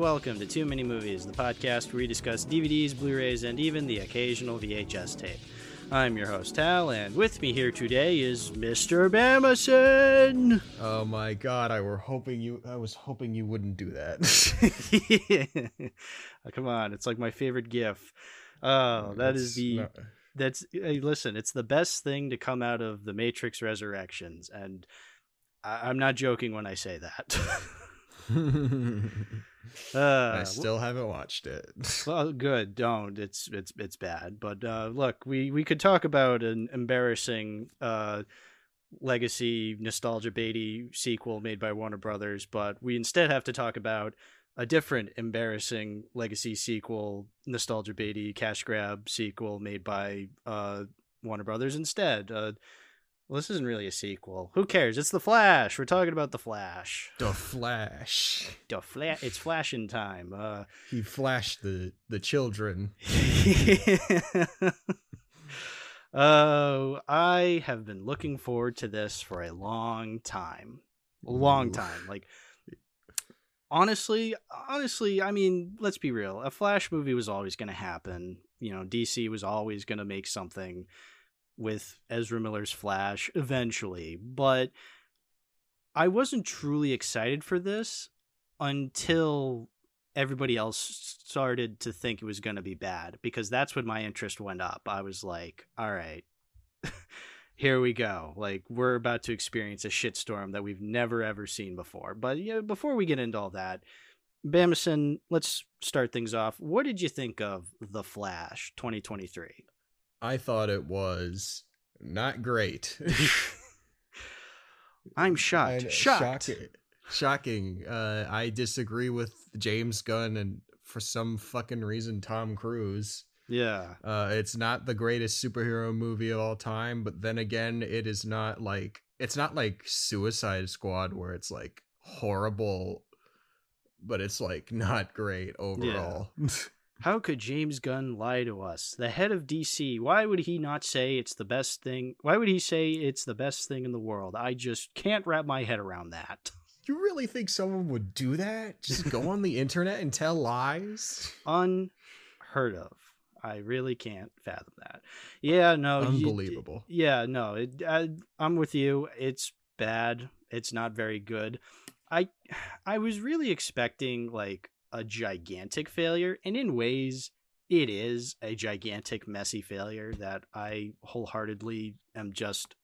welcome to Too Many Movies, the podcast where we discuss DVDs, Blu rays, and even the occasional VHS tape. I'm your host, Tal, and with me here today is Mr. Bamason. Oh my god, I were hoping you I was hoping you wouldn't do that. oh, come on, it's like my favorite gif. Oh, that is the not... that's hey, listen, it's the best thing to come out of the Matrix Resurrections, and I, am not joking when I say that. uh, I still haven't watched it. well, good. Don't. It's it's it's bad. But uh, look, we we could talk about an embarrassing uh, legacy nostalgia baity sequel made by Warner Brothers, but we instead have to talk about a different embarrassing legacy sequel, nostalgia baity cash grab sequel made by uh, Warner Brothers instead. Well, this isn't really a sequel. Who cares? It's the Flash. We're talking about the Flash. The Flash. The Flash. It's flashing time. Uh, he flashed the the children. Oh, uh, I have been looking forward to this for a long time. A long Ooh. time. Like honestly, honestly, I mean, let's be real. A Flash movie was always going to happen. You know, DC was always going to make something with Ezra Miller's Flash eventually, but I wasn't truly excited for this until everybody else started to think it was going to be bad because that's when my interest went up. I was like, all right, here we go. Like, we're about to experience a shitstorm that we've never ever seen before. But yeah, before we get into all that, Bamason, let's start things off. What did you think of The Flash 2023? I thought it was not great. I'm shocked. Shocked. Shocking. Shocking. Uh, I disagree with James Gunn and for some fucking reason Tom Cruise. Yeah. Uh, it's not the greatest superhero movie of all time, but then again, it is not like it's not like Suicide Squad where it's like horrible, but it's like not great overall. Yeah. How could James Gunn lie to us? The head of DC, why would he not say it's the best thing? Why would he say it's the best thing in the world? I just can't wrap my head around that. You really think someone would do that? Just go on the internet and tell lies? Unheard of. I really can't fathom that. Yeah, no, unbelievable. You, yeah, no, it, I, I'm with you. It's bad. It's not very good. I I was really expecting like a gigantic failure, and in ways, it is a gigantic, messy failure that I wholeheartedly am just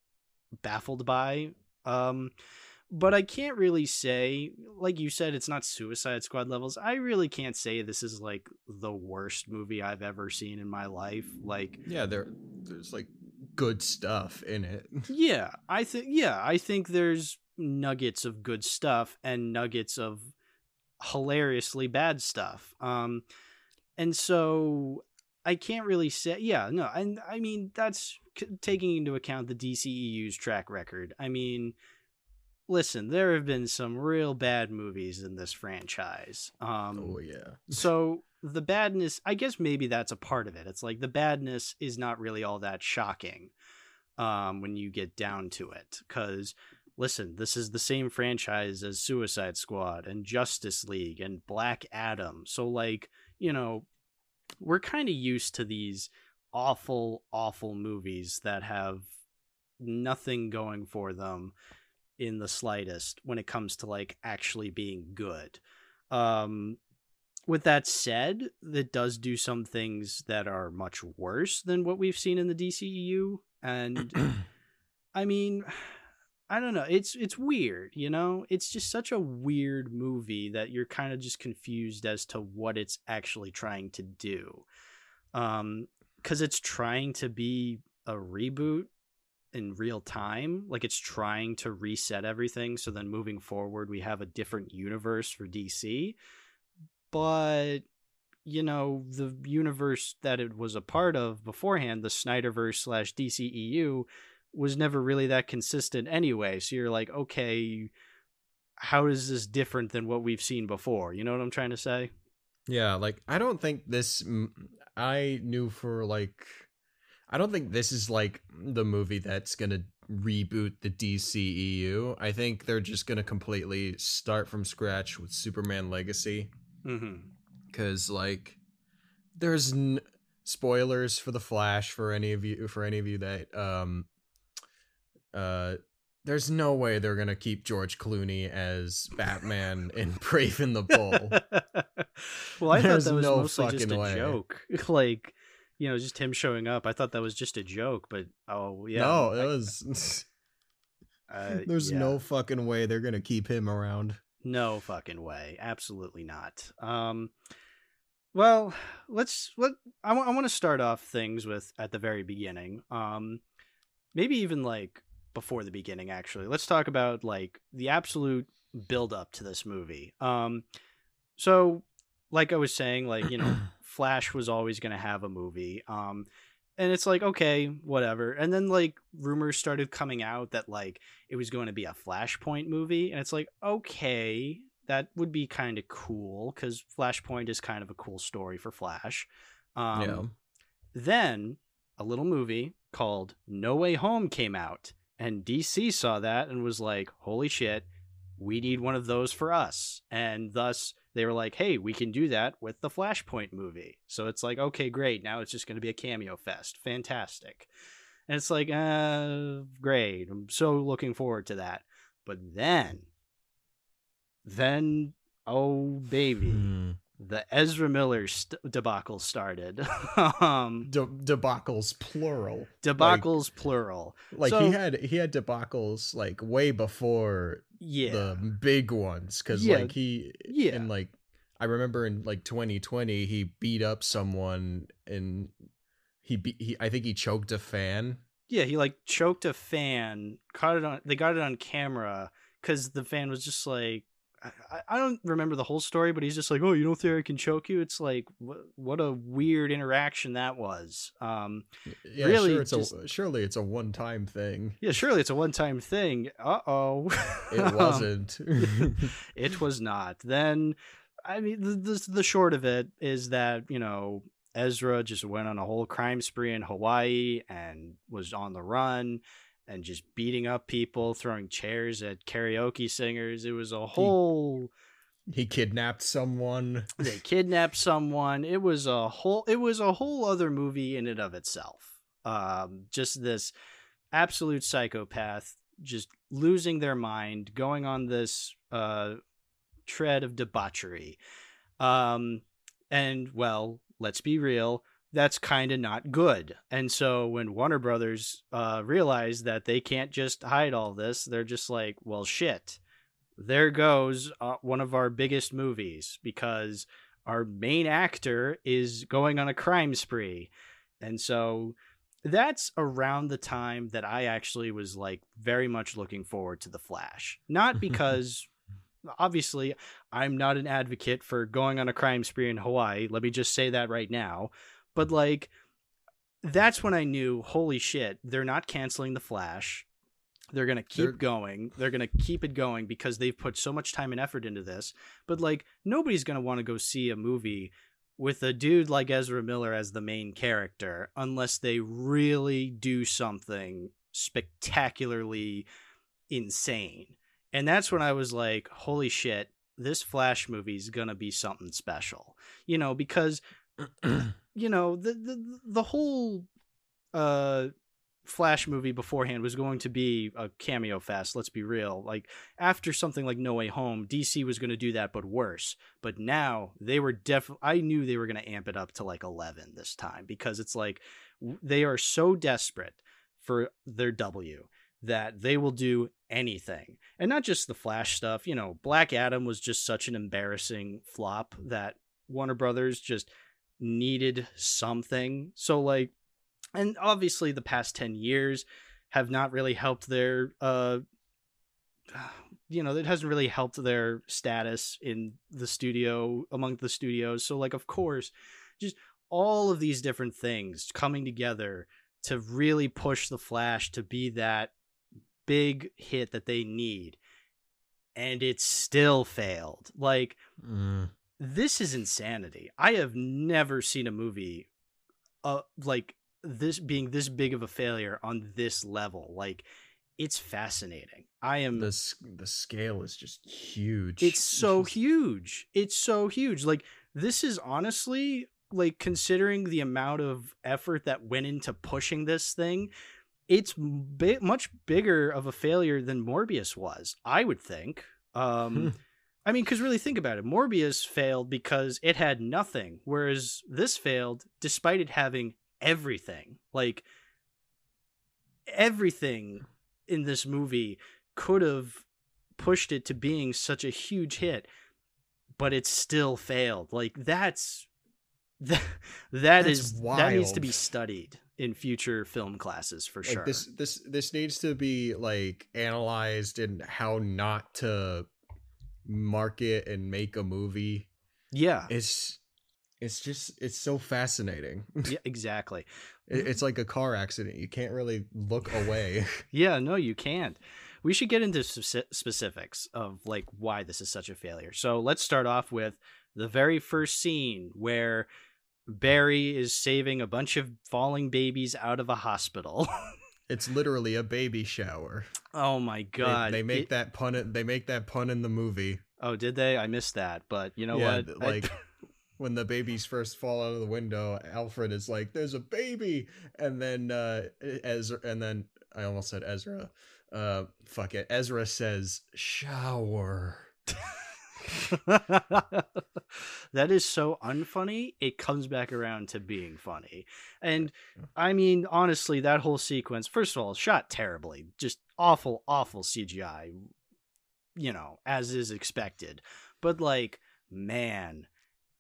baffled by. Um, but I can't really say, like you said, it's not Suicide Squad levels. I really can't say this is like the worst movie I've ever seen in my life. Like, yeah, there, there's like good stuff in it. yeah, I think, yeah, I think there's nuggets of good stuff and nuggets of hilariously bad stuff. Um, and so I can't really say, yeah, no, and I mean that's c- taking into account the DCEU's track record. I mean, listen, there have been some real bad movies in this franchise. Um, oh yeah. so the badness, I guess maybe that's a part of it. It's like the badness is not really all that shocking um, when you get down to it, because listen, this is the same franchise as Suicide Squad and Justice League and Black Adam. So, like, you know, we're kind of used to these awful, awful movies that have nothing going for them in the slightest when it comes to like actually being good. Um, with that said, that does do some things that are much worse than what we've seen in the DCEU. And I mean, I don't know. It's it's weird, you know? It's just such a weird movie that you're kind of just confused as to what it's actually trying to do. Um cuz it's trying to be a reboot in real time, like it's trying to reset everything so then moving forward we have a different universe for DC. But you know, the universe that it was a part of beforehand, the Snyderverse slash DCEU, was never really that consistent anyway. So you're like, okay, how is this different than what we've seen before? You know what I'm trying to say? Yeah, like I don't think this I knew for like I don't think this is like the movie that's going to reboot the DCEU. I think they're just going to completely start from scratch with Superman Legacy. Mm-hmm. because like there's n- spoilers for the flash for any of you for any of you that um uh there's no way they're gonna keep george clooney as batman in brave and the bold well, I There's thought that was no mostly just a way. joke. like, you know, just him showing up. I thought that was just a joke, but oh yeah. no I- it was uh, there's yeah. no fucking way they're gonna keep him around No fucking way. Absolutely not. Um well, let's let I want to start off things with at the very beginning. Um maybe even like before the beginning actually. Let's talk about like the absolute build up to this movie. Um so like I was saying like, you know, Flash was always going to have a movie. Um and it's like okay, whatever. And then like rumors started coming out that like it was going to be a Flashpoint movie and it's like okay, that would be kind of cool cuz Flashpoint is kind of a cool story for Flash. Um yeah then a little movie called No Way Home came out, and DC saw that and was like, holy shit, we need one of those for us. And thus they were like, hey, we can do that with the Flashpoint movie. So it's like, okay, great. Now it's just going to be a cameo fest. Fantastic. And it's like, uh, great. I'm so looking forward to that. But then, then, oh, baby Hmm. The Ezra Miller st- debacle started. um, De- debacles plural debacles plural. like So- he had he had debacles like way before Yeah. the big ones because Yeah, like he yeah. and like i remember in like 2020 he beat up someone and he beat he i think he choked a fan yeah, he like choked a fan, caught it on they got it on camera cuz the fan was just like I, I- don't remember the whole story, but he's just like, "Oh, you don't think I can choke you?" It's like, what, what a weird interaction that was. Um, yeah Really sure it's just- a surely it's a one-time thing yeah, surely it's a one-time thing. Uh oh, it wasn't it was not. Then, I mean, the, the the short of it is that you know Ezra just went on a whole crime spree in Hawaii and was on the run and just beating up people, throwing chairs at karaoke singers. It was a whole. he kidnapped someone They kidnapped someone. It was a whole. It was a whole other movie in and of itself. Um, just this absolute psychopath, just losing their mind, going on this uh tread of debauchery. Um, and well, let's be real, that's kind of not good. And so when Warner Brothers uh, realized that they can't just hide all this, they're just like, well, shit. There goes uh, one of our biggest movies because our main actor is going on a crime spree. And so that's around the time that I actually was like very much looking forward to The Flash. Not because obviously I'm not an advocate for going on a crime spree in Hawaii. Let me just say that right now. But like that's when I knew, holy shit, they're not canceling The Flash. They're going to keep They're- going. They're going to keep it going because they've put so much time and effort into this. But like nobody's going to want to go see a movie with a dude like Ezra Miller as the main character unless they really do something spectacularly insane. And that's when I was like, holy shit, this Flash movie is going to be something special. You know, because you know, the the the whole uh Flash movie beforehand was going to be a cameo fest, let's be real. Like after something like No Way Home, DC was going to do that but worse. But now they were def I knew they were going to amp it up to like 11 this time because it's like they are so desperate for their W that they will do anything. And not just the Flash stuff, you know, Black Adam was just such an embarrassing flop that Warner Brothers just needed something. So like and obviously the past 10 years have not really helped their uh you know, it hasn't really helped their status in the studio among the studios. So like of course, just all of these different things coming together to really push the Flash to be that big hit that they need. And it still failed. Like Mm. This is insanity. I have never seen a movie uh like this being this big of a failure on this level. Like it's fascinating. I am the the scale is just huge. it's so huge. It's so huge. Like this is honestly like considering the amount of effort that went into pushing this thing, it's bi- much bigger of a failure than Morbius was. I would think. Um I mean, because really think about it. Morbius failed because it had nothing, whereas this failed despite it having everything. Like everything in this movie could have pushed it to being such a huge hit, but it still failed. Like that's that that That's is- that needs to be studied in future film classes for like sure. this this this needs to be like analyzed in how not to market and make a movie. yeah, It's it's just it's so fascinating. yeah, exactly. It- it's like a car accident. You can't really look away. Yeah, no, you can't. We should get into specifics of like why this is such a failure. So let's start off with the very first scene where Barry is saving a bunch of falling babies out of a hospital. it's literally a baby shower. oh my god! they, make It- that pun. They make that pun in the movie. Oh, did they? I missed that. But you know Yeah, what? th- I- like when the babies first fall out of the window, Alfred is like, "There's a baby," and then uh Ezra, and then I almost said Ezra. Uh, fuck it. Ezra says shower. that is so unfunny. It comes back around to being funny. And I mean, honestly, that whole sequence, first of all, shot terribly. Just awful, awful CGI, you know, as is expected. But like, man,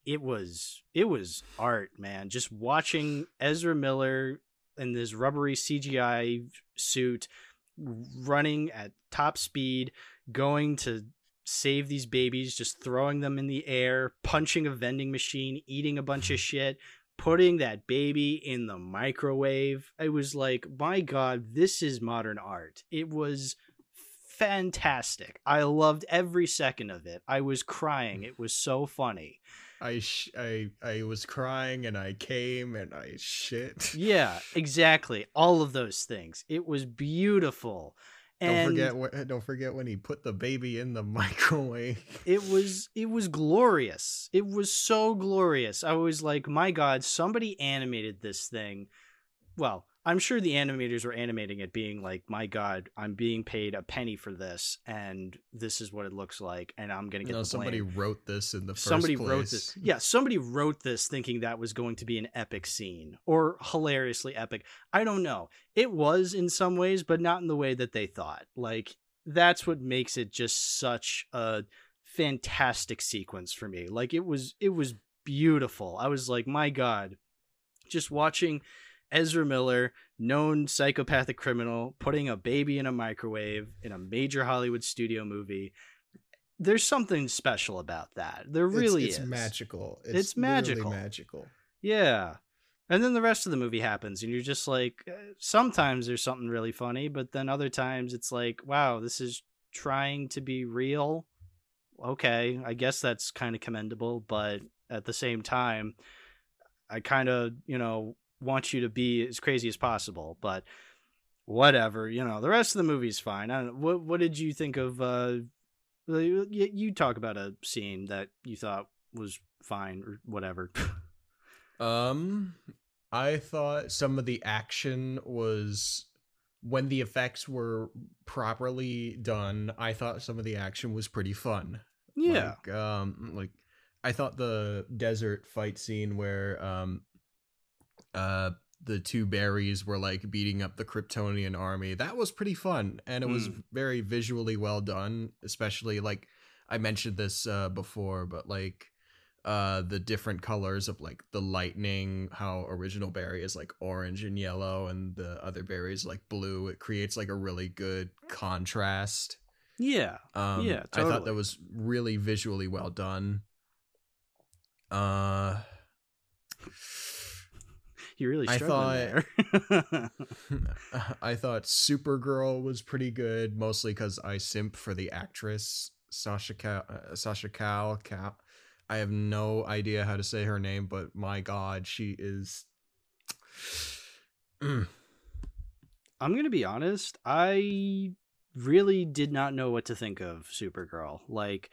it was it was art, man. Just watching Ezra Miller in this rubbery CGI suit running at top speed, going to save these babies, just throwing them in the air, punching a vending machine, eating a bunch of shit, putting that baby in the microwave. It was like, my God, this is modern art. It was fantastic. I loved every second of it. I was crying. It was so funny. I sh- I I was crying and I came and I shit. Yeah, exactly. All of those things. It was beautiful. Don't forget don't forget when he put the baby in the microwave. it was it was glorious. It was so glorious. I was like my god somebody animated this thing. Well i'm sure the animators were animating it being like my god i'm being paid a penny for this and this is what it looks like and i'm gonna get no, somebody wrote this in the first somebody place. wrote this. Yeah somebody wrote this thinking that was going to be an epic scene or hilariously epic. I don't know. It was in some ways but not in the way that they thought. Like that's what makes it just such a fantastic sequence for me. Like it was it was beautiful. I was like my god. Just watching ezra miller known psychopathic criminal putting a baby in a microwave in a major hollywood studio movie there's something special about that there It's- really it's, is magical. It's, It's magical. magical. yeah. And then the rest of the movie happens, and you're just like, uh, sometimes there's something really funny, but then other times it's like, wow, this is trying to be real. Okay, I guess that's kind of commendable, but at the same time, I kind of, you know, want you to be as crazy as possible, but whatever, you know, the rest of the movie's fine. I don't know. What, what did you think of, uh, you, you talk about a scene that you thought was fine or whatever. Um, I thought some of the action was when the effects were properly done. I thought some of the action was pretty fun. yeah. Like, um, like I thought the desert fight scene where um, uh, the two Barrys were like beating up the Kryptonian army. That was pretty fun, and it was Mm. very visually well done. Especially like I mentioned this uh, before, but like uh the different colors of like the lightning how original Barry is like orange and yellow and the other Barry is like blue it creates like a really good contrast Yeah. um Yeah, i thought that was really visually well done uh You really I thought i thought supergirl was pretty good mostly because i simp for the actress sasha Cal, uh, sasha cal cal i have no idea how to say her name but my god she is Mm. I'm going to be honest, I really did not know what to think of Supergirl. Like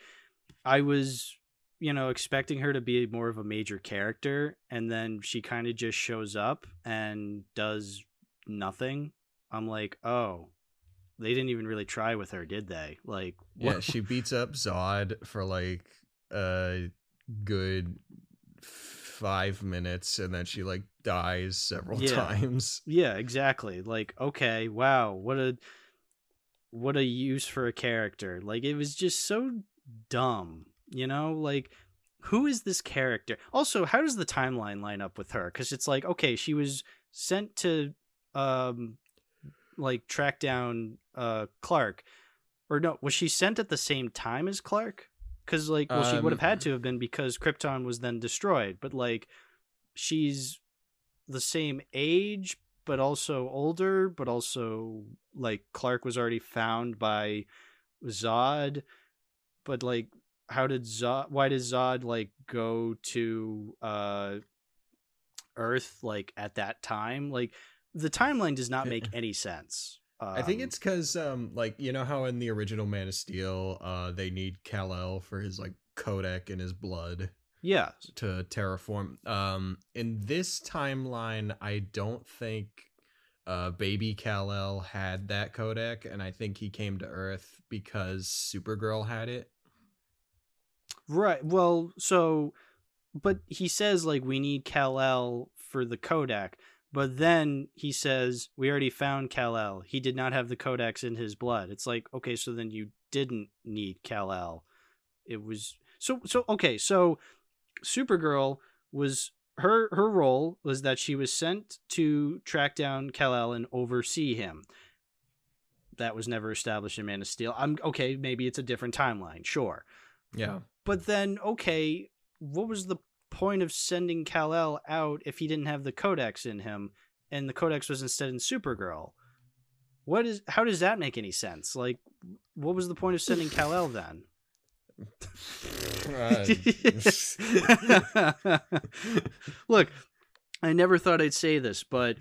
I was, you know, expecting her to be more of a major character and then she kind of just shows up and does nothing. I'm like, "Oh, they didn't even really try with her, did they?" Like Yeah, she beats up Zod for like a good five minutes and then she like dies several Yeah. times. Yeah, exactly. Like, okay, wow, what a what a use for a character. Like it was just so dumb, you know? Like who is this character? Also, how does the timeline line up with her? Cuz it's like, okay, she was sent to um like track down uh Clark. Or no, was she sent at the same time as Clark? Cuz like well she would have Um, had to have been because Krypton was then destroyed, but like she's the same age but also older but also like clark was already found by zod but like how did zod why did zod like go to uh earth like at that time like the timeline does not make any sense I think Um, it's because, um, like you know how in the original Man of Steel, uh, they need Kal El for his like Codex in his blood yeah to terraform. Um, in this timeline, I don't think uh baby Kal El had that Codex, and I think he came to Earth because Supergirl had it. Right. Well, so, but he says like we need Kal El for the Codex, but then he says we already found Kal El. He did not have the Codex in his blood. It's like okay, so then you didn't need Kal El. It was so so okay. So Supergirl was her her role was that she was sent to track down Kal El and oversee him. That was never established in Man of Steel. I'm okay. Maybe it's a different timeline. Sure. Yeah. But then, okay, what was the point of sending Kal El out if he didn't have the Codex in him, and the Codex was instead in Supergirl? What is? How does that make any sense? Like, what was the point of sending Kal El then? Look, I never thought I'd say this, but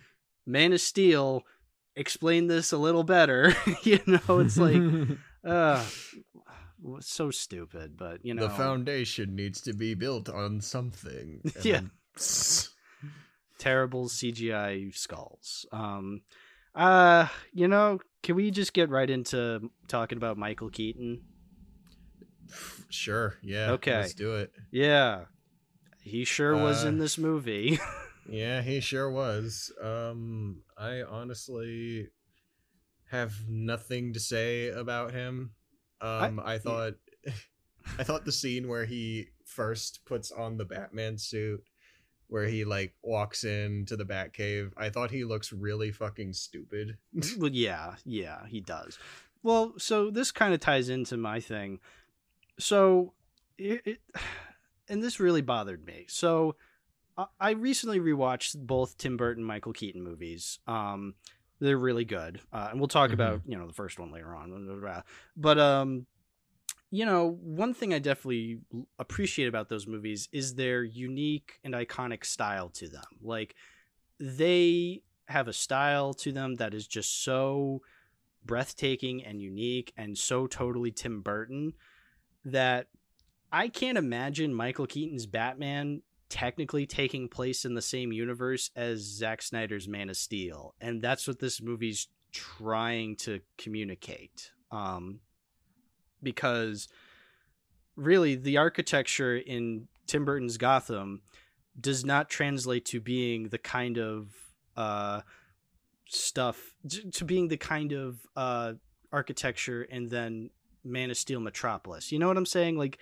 Man of Steel explained this a little better. you know, it's like, uh, so stupid, but you know, the foundation needs to be built on something. and Yeah. then- terrible CGI skulls. Um, uh, you know, can we just get right into talking about Michael Keaton? Sure. Yeah. Okay. Let's do it. Yeah, he sure was Uh, in this movie. Yeah, he sure was. Um, I honestly have nothing to say about him. Um, I, thought, I thought the scene where he first puts on the Batman suit, where he like walks into the Batcave, I thought he looks really fucking stupid. well, yeah, yeah, he does. Well, so this kind of ties into my thing. So, it, it and this really bothered me. So, I- I recently rewatched both Tim Burton, Michael Keaton movies. Um, they're really good, uh, and we'll talk Mhm. about you know the first one later on. But um, you know, one thing I definitely appreciate about those movies is their unique and iconic style to them. Like they have a style to them that is just so breathtaking and unique and so totally Tim Burton that I can't imagine Michael Keaton's Batman technically taking place in the same universe as Zack Snyder's Man of Steel. And that's what this movie's trying to communicate. Um, because really, the architecture in Tim Burton's Gotham does not translate to being the kind of uh, stuff, to being the kind of uh, architecture and then Man of Steel Metropolis. You know what I'm saying? Like,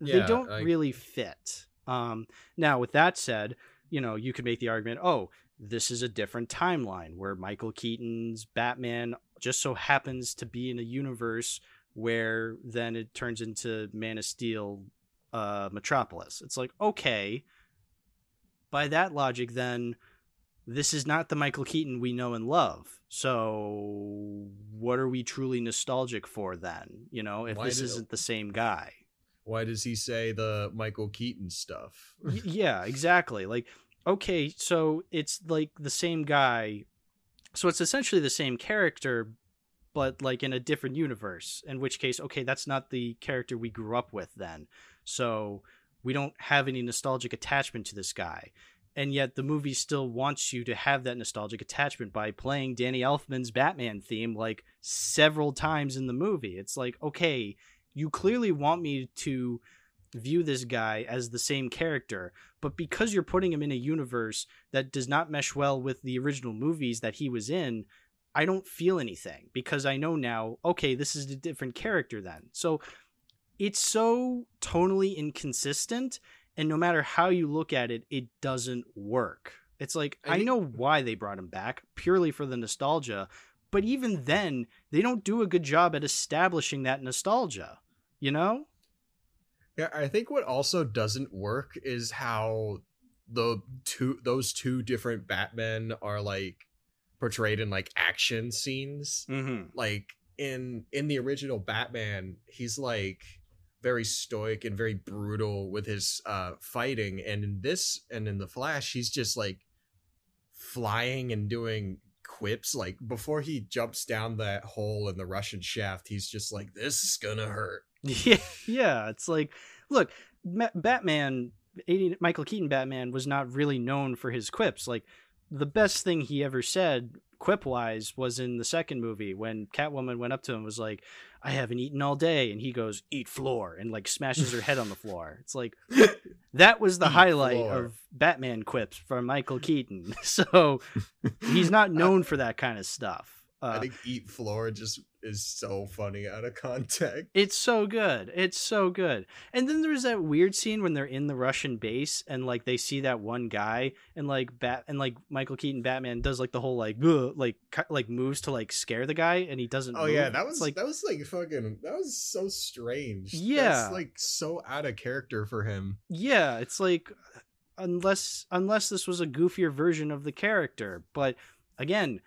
they don't I- really fit. Um, now, with that said, you know, you could make the argument, oh, this is a different timeline where Michael Keaton's Batman just so happens to be in a universe where then it turns into Man of Steel uh, Metropolis. It's like, okay, by that logic, then this is not the Michael Keaton we know and love. So, what are we truly nostalgic for then? You know, if Why this did- isn't the same guy. Why does he say the Michael Keaton stuff? Yeah, exactly. Like, okay, so it's like the same guy so it's essentially the same character, but like in a different universe. In which case, okay, that's not the character we grew up with then. So we don't have any nostalgic attachment to this guy. And yet the movie still wants you to have that nostalgic attachment by playing Danny Elfman's Batman theme like several times in the movie. It's like, okay, you clearly want me to view this guy as the same character, but because you're putting him in a universe that does not mesh well with the original movies that he was in, I don't feel anything because I know now, okay, this is a different character then. So it's so tonally inconsistent and no matter how you look at it, it doesn't work. It's like I, I know why they brought him back, purely for the nostalgia, but even then, they don't do a good job at establishing that nostalgia, you know? Yeah, I think what also doesn't work is how the two those two different Batmen are like portrayed in like action scenes. Mm-hmm. Like in in the original Batman, he's like very stoic and very brutal with his uh fighting, and in this and in the Flash, he's just like flying and doing quips like before he jumps down that hole in the russian shaft he's just like this is gonna hurt Yeah, yeah. It's like, look, Ma- Batman, 80, Michael Keaton Batman was not really known for his quips. Like, the best thing he ever said, quip wise, was in the second movie when Catwoman went up to him and was like, I haven't eaten all day. And he goes, Eat floor, and like smashes her head on the floor. It's like, that was the Eat highlight floor. of Batman quips from Michael Keaton. So he's not known for that kind of stuff. I Uh, think eat floor just is so funny out of context It's so good. It's so good. And then there's that weird scene when they're in the Russian base and like they see that one guy and like bat and like Michael Keaton Batman does like the whole like like like moves to like scare the guy and he doesn't. Oh yeah, move. that It's was like that was like fucking that was so strange. Yeah. That's like so out of character for him. yeah, it's like unless unless this was a goofier version of the character, but again.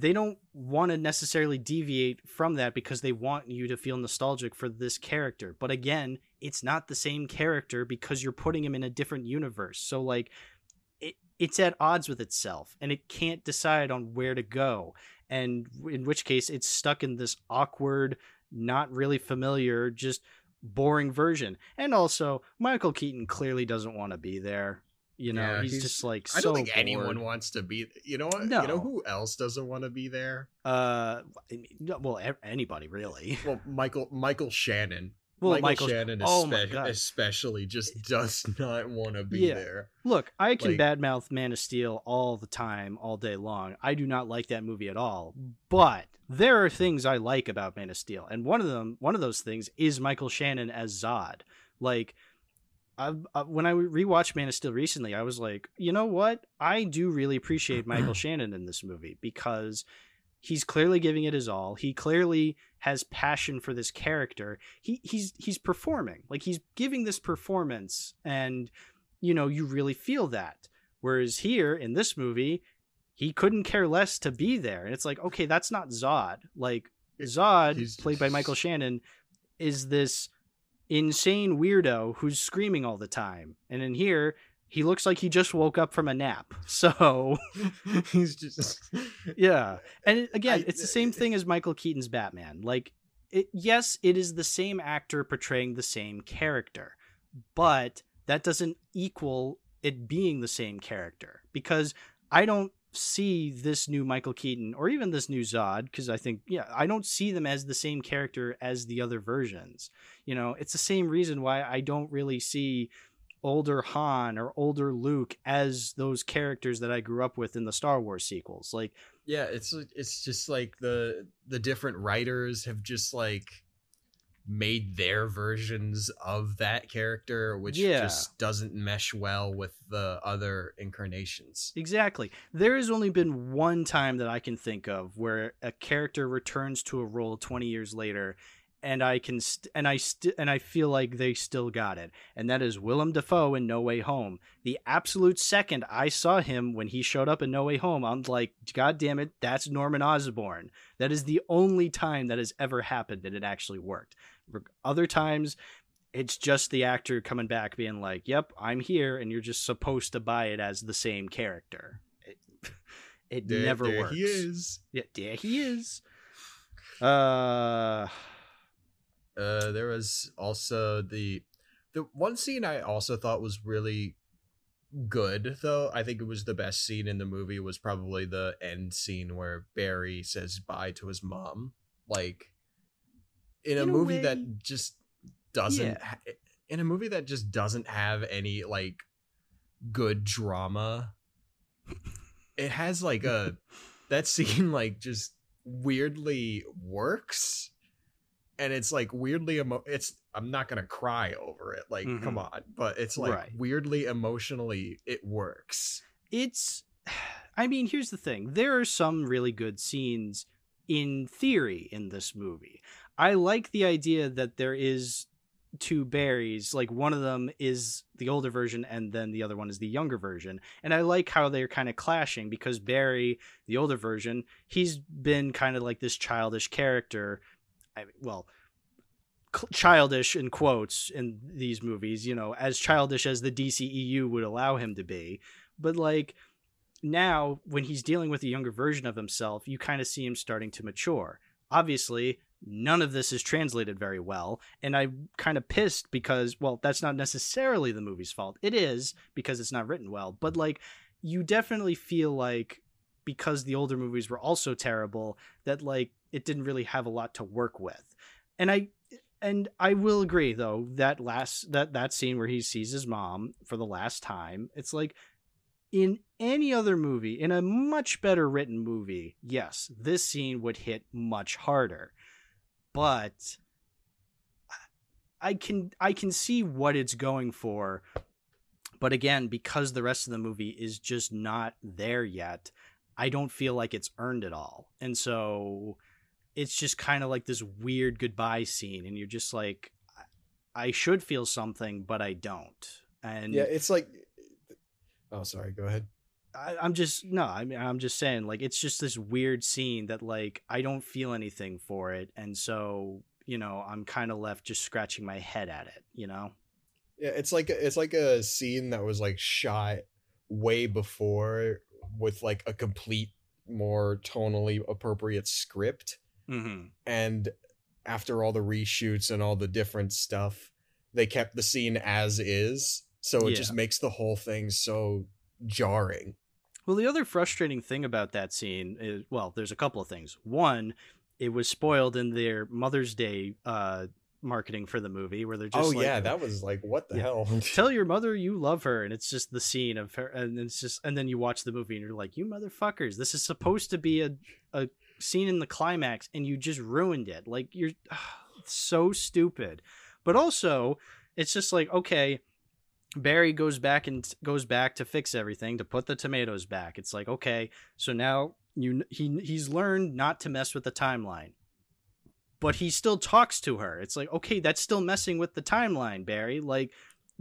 They don't want to necessarily deviate from that because they want you to feel nostalgic for this character. But again, it's not the same character because you're putting him in a different universe. So like it it's at odds with itself and it can't decide on where to go. And in which case it's stuck in this awkward, not really familiar, just boring version. And also, Michael Keaton clearly doesn't want to be there. You know, Yeah, he's, he's- just like I don't think anyone wants to be. You know what? No. You know who else doesn't want to be there? Uh, well, anybody really. Well, Michael Michael Shannon. Well, Michael Shannon oh espe- especially just does not want to be Yeah. there. Look, I can Like- badmouth Man of Steel all the time, all day long. I do not like that movie at all. But there are things I like about Man of Steel, and one of them, one of those things, is Michael Shannon as Zod. Like, I, I, uh, when I rewatched Man of Steel recently, I was like, you know what? I do really appreciate Michael Shannon in this movie because he's clearly giving it his all. He clearly has passion for this character. He he's he's performing. Like he's giving this performance and you know, you really feel that. Whereas here in this movie, he couldn't care less to be there. And it's like, okay, that's not Zod. Like Zod, He's- played by Michael Shannon, is this insane weirdo who's screaming all the time. And in here, he looks like he just woke up from a nap. So, He's just yeah. And again, I- it's the uh, same thing as Michael Keaton's Batman. Like, it, yes, it is the same actor portraying the same character, but that doesn't equal it being the same character because I don't see this new Michael Keaton or even this new Zod because I think yeah I don't see them as the same character as the other versions. You know, it's the same reason why I don't really see older Han or older Luke as those characters that I grew up with in the Star Wars sequels. Like yeah. It's it's just like the the different writers have just like made their versions of that character, which Yeah. just doesn't mesh well with the other incarnations. Exactly. There has only been one time that I can think of where a character returns to a role 20 years later and I can st- and I st- and I feel like they still got it. And that is Willem Dafoe in No Way Home. The absolute second I saw him when he showed up in No Way Home, I'm like, god damn it, that's Norman Osborn. That is the only time that has ever happened that it actually worked. Other times it's just the actor coming back being like, "Yep, I'm here," and you're just supposed to buy it as the same character. It, It There- never there works. He is. Yeah, there he is. Uh, Uh, there was also the the one scene I also thought was really good though. I think it was the best scene in the movie was probably the end scene where Barry says bye to his mom. Like in a In a movie way, that just doesn't yeah. ha- in a movie that just doesn't have any like good drama. It has like a that scene like just weirdly works and it's like weirdly emo- it's i'm not gonna cry over it like come mm-hmm. on but it's like Right. weirdly emotionally it works it's i mean here's the thing there are some really good scenes in theory in this movie i like the idea that there is two Barrys like one of them is the older version and then the other one is the younger version and i like how they're kind of clashing because barry the older version he's been kind of like this childish character I, well childish in quotes in these movies you know as childish as the dceu would allow him to be but like now when he's dealing with a younger version of himself you kind of see him starting to mature obviously none of this is translated very well and i'm kind of pissed because well that's not necessarily the movie's fault. It is because it's not written well but like you definitely feel like because the older movies were also terrible that like it didn't really have a lot to work with. And i and i will agree though that last that that scene where he sees his mom for the last time it's like in any other movie in a much better written movie yes this scene would hit much harder. But i can i can see what it's going for. But again because the rest of the movie is just not there yet i don't feel like it's earned it all. And so it's just kind of like this weird goodbye scene and you're just like i should feel something but i don't. And yeah it's like oh sorry go ahead I, I'm just no. I mean, I'm just saying, like, it's just this weird scene that, like, I don't feel anything for it, and so you know, I'm kind of left just scratching my head at it. You know? yeah it's like it's like a scene that was like shot way before with like a complete more tonally appropriate script Mm-hmm. and after all the reshoots and all the different stuff they kept the scene as is so it Yeah. just makes the whole thing so jarring Well, the other frustrating thing about that scene is, well, there's a couple of things. One, it was spoiled in their Mother's Day uh, marketing for the movie, where they're just oh like, yeah that was like what the Yeah. hell tell your mother you love her and it's just the scene of her and it's just and then you watch the movie and you're like you motherfuckers this is supposed to be a, a scene in the climax and you just ruined it like you're it's so stupid but also it's just like okay barry goes back and goes back to fix everything to put the tomatoes back. It's like okay so now you he he's learned not to mess with the timeline. But he still talks to her. It's like okay that's still messing with the timeline barry. Like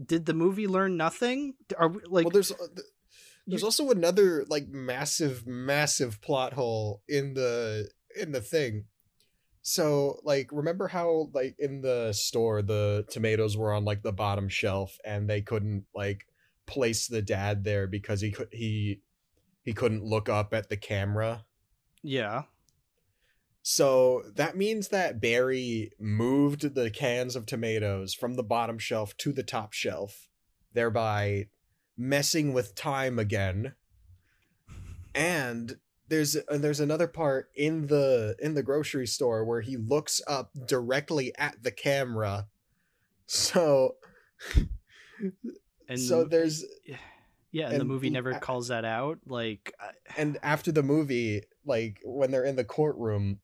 did the movie learn nothing? Are we, like well there's uh, there's You- also another like massive massive plot hole in the in the thing so like remember how like in the store the tomatoes were on like the bottom shelf and they couldn't like place the dad there because he could he he couldn't look up at the camera yeah so that means that Barry moved the cans of tomatoes from the bottom shelf to the top shelf, thereby messing with time again. And there's and there's another part in the in the grocery store where he looks up directly at the camera. So and so there's yeah and, the movie never calls that out like I- and after the movie like when they're in the courtroom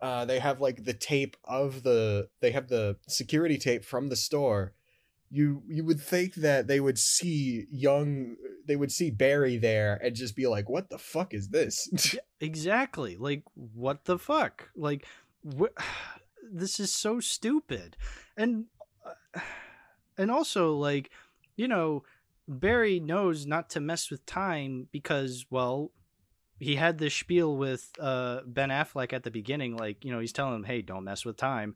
uh they have like the tape of the they have the security tape from the store you you would think that they would see young they would see barry there and just be like what the fuck is this? Exactly like what the fuck? Like wh- this is so stupid. And uh, and also like you know barry knows not to mess with time because well he had this spiel with uh ben affleck at the beginning like you know he's telling him hey don't mess with time.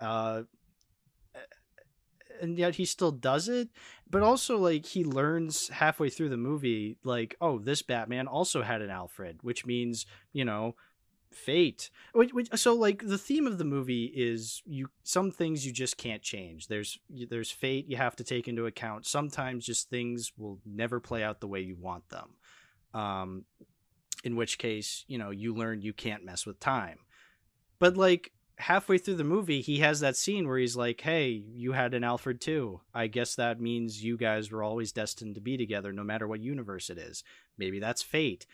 Uh and yet he still does it. But also, like he learns halfway through the movie, like, oh, this Batman also had an Alfred, which means you know fate. So like the theme of the movie is you some things you just can't change. There's there's fate you have to take into account. Sometimes just things will never play out the way you want them. Um in which case you know you learn you can't mess with time. But like halfway through the movie he has that scene where he's like hey you had an alfred too. I guess that means you guys were always destined to be together no matter what universe it is. Maybe that's fate.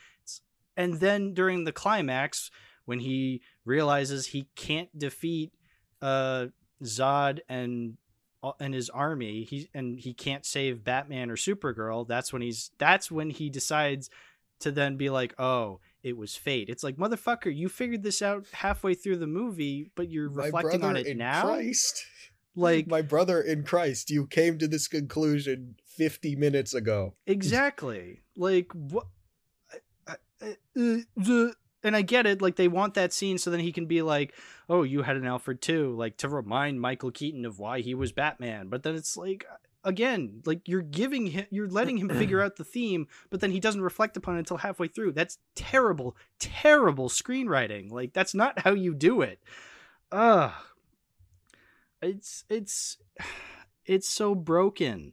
And then during the climax when he realizes he can't defeat uh Zod and uh, and his army he and he can't save Batman or Supergirl that's when he's that's when he decides to then be like oh it was fate it's like motherfucker you figured this out halfway through the movie but you're My reflecting on it now Christ. like my brother in Christ you came to this conclusion 50 minutes ago exactly like what uh, and I get it, like they want that scene so then he can be like, "Oh, you had an Alfred too," like to remind Michael Keaton of why he was Batman. But then it's like again, like you're giving him you're letting him figure out the theme, but then he doesn't reflect upon it until halfway through. That's terrible, terrible screenwriting. Like that's not how you do it. Ugh. It's it's it's so broken.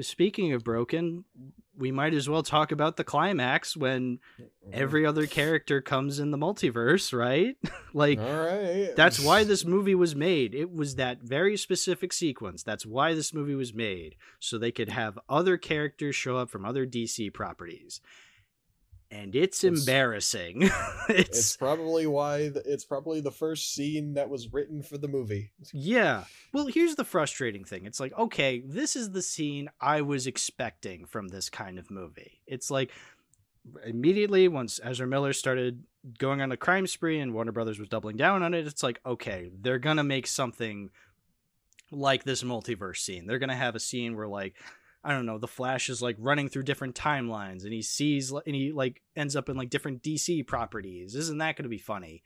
Speaking of broken, we might as well talk about the climax when mm-hmm. every other character comes in the multiverse, right? like that's why this movie was made. It was that very specific sequence. That's why this movie was made so they could have other characters show up from other DC properties and it's, it's embarrassing. it's, it's, probably why the, it's probably the first scene that was written for the movie. Yeah. Well, here's the frustrating thing. It's like, okay, this is the scene I was expecting from this kind of movie. It's like immediately once Ezra Miller started going on a crime spree and Warner Brothers was doubling down on it, it's like, okay, they're going to make something like this multiverse scene. They're going to have a scene where like I don't know, the Flash is like running through different timelines and he sees and he like ends up in like different DC properties. Isn't that going to be funny?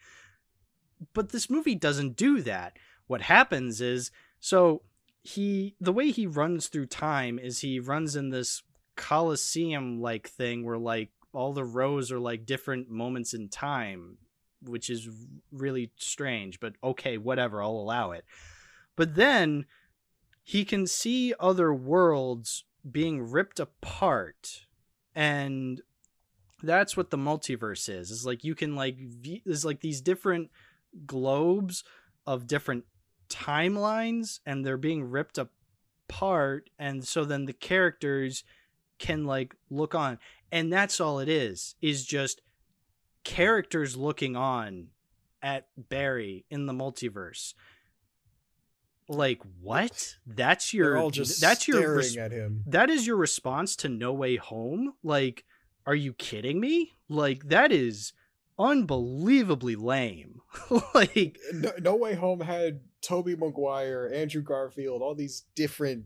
But this movie doesn't do that. What happens is so he the way he runs through time is he runs in this coliseum like thing where like all the rows are like different moments in time, which is really strange, but okay, whatever, I'll allow it. But then he can see other worlds being ripped apart and that's what the multiverse is. Is like you can like there's like these different globes of different timelines and they're being ripped apart and so then the characters can like look on. And that's all it is is just characters looking on at Barry in the multiverse like what? That's your all just that's your res- at him. that is your response to no way home? Like are you kidding me? Like that is unbelievably lame. Like no, no, way home had tobey maguire andrew garfield all these different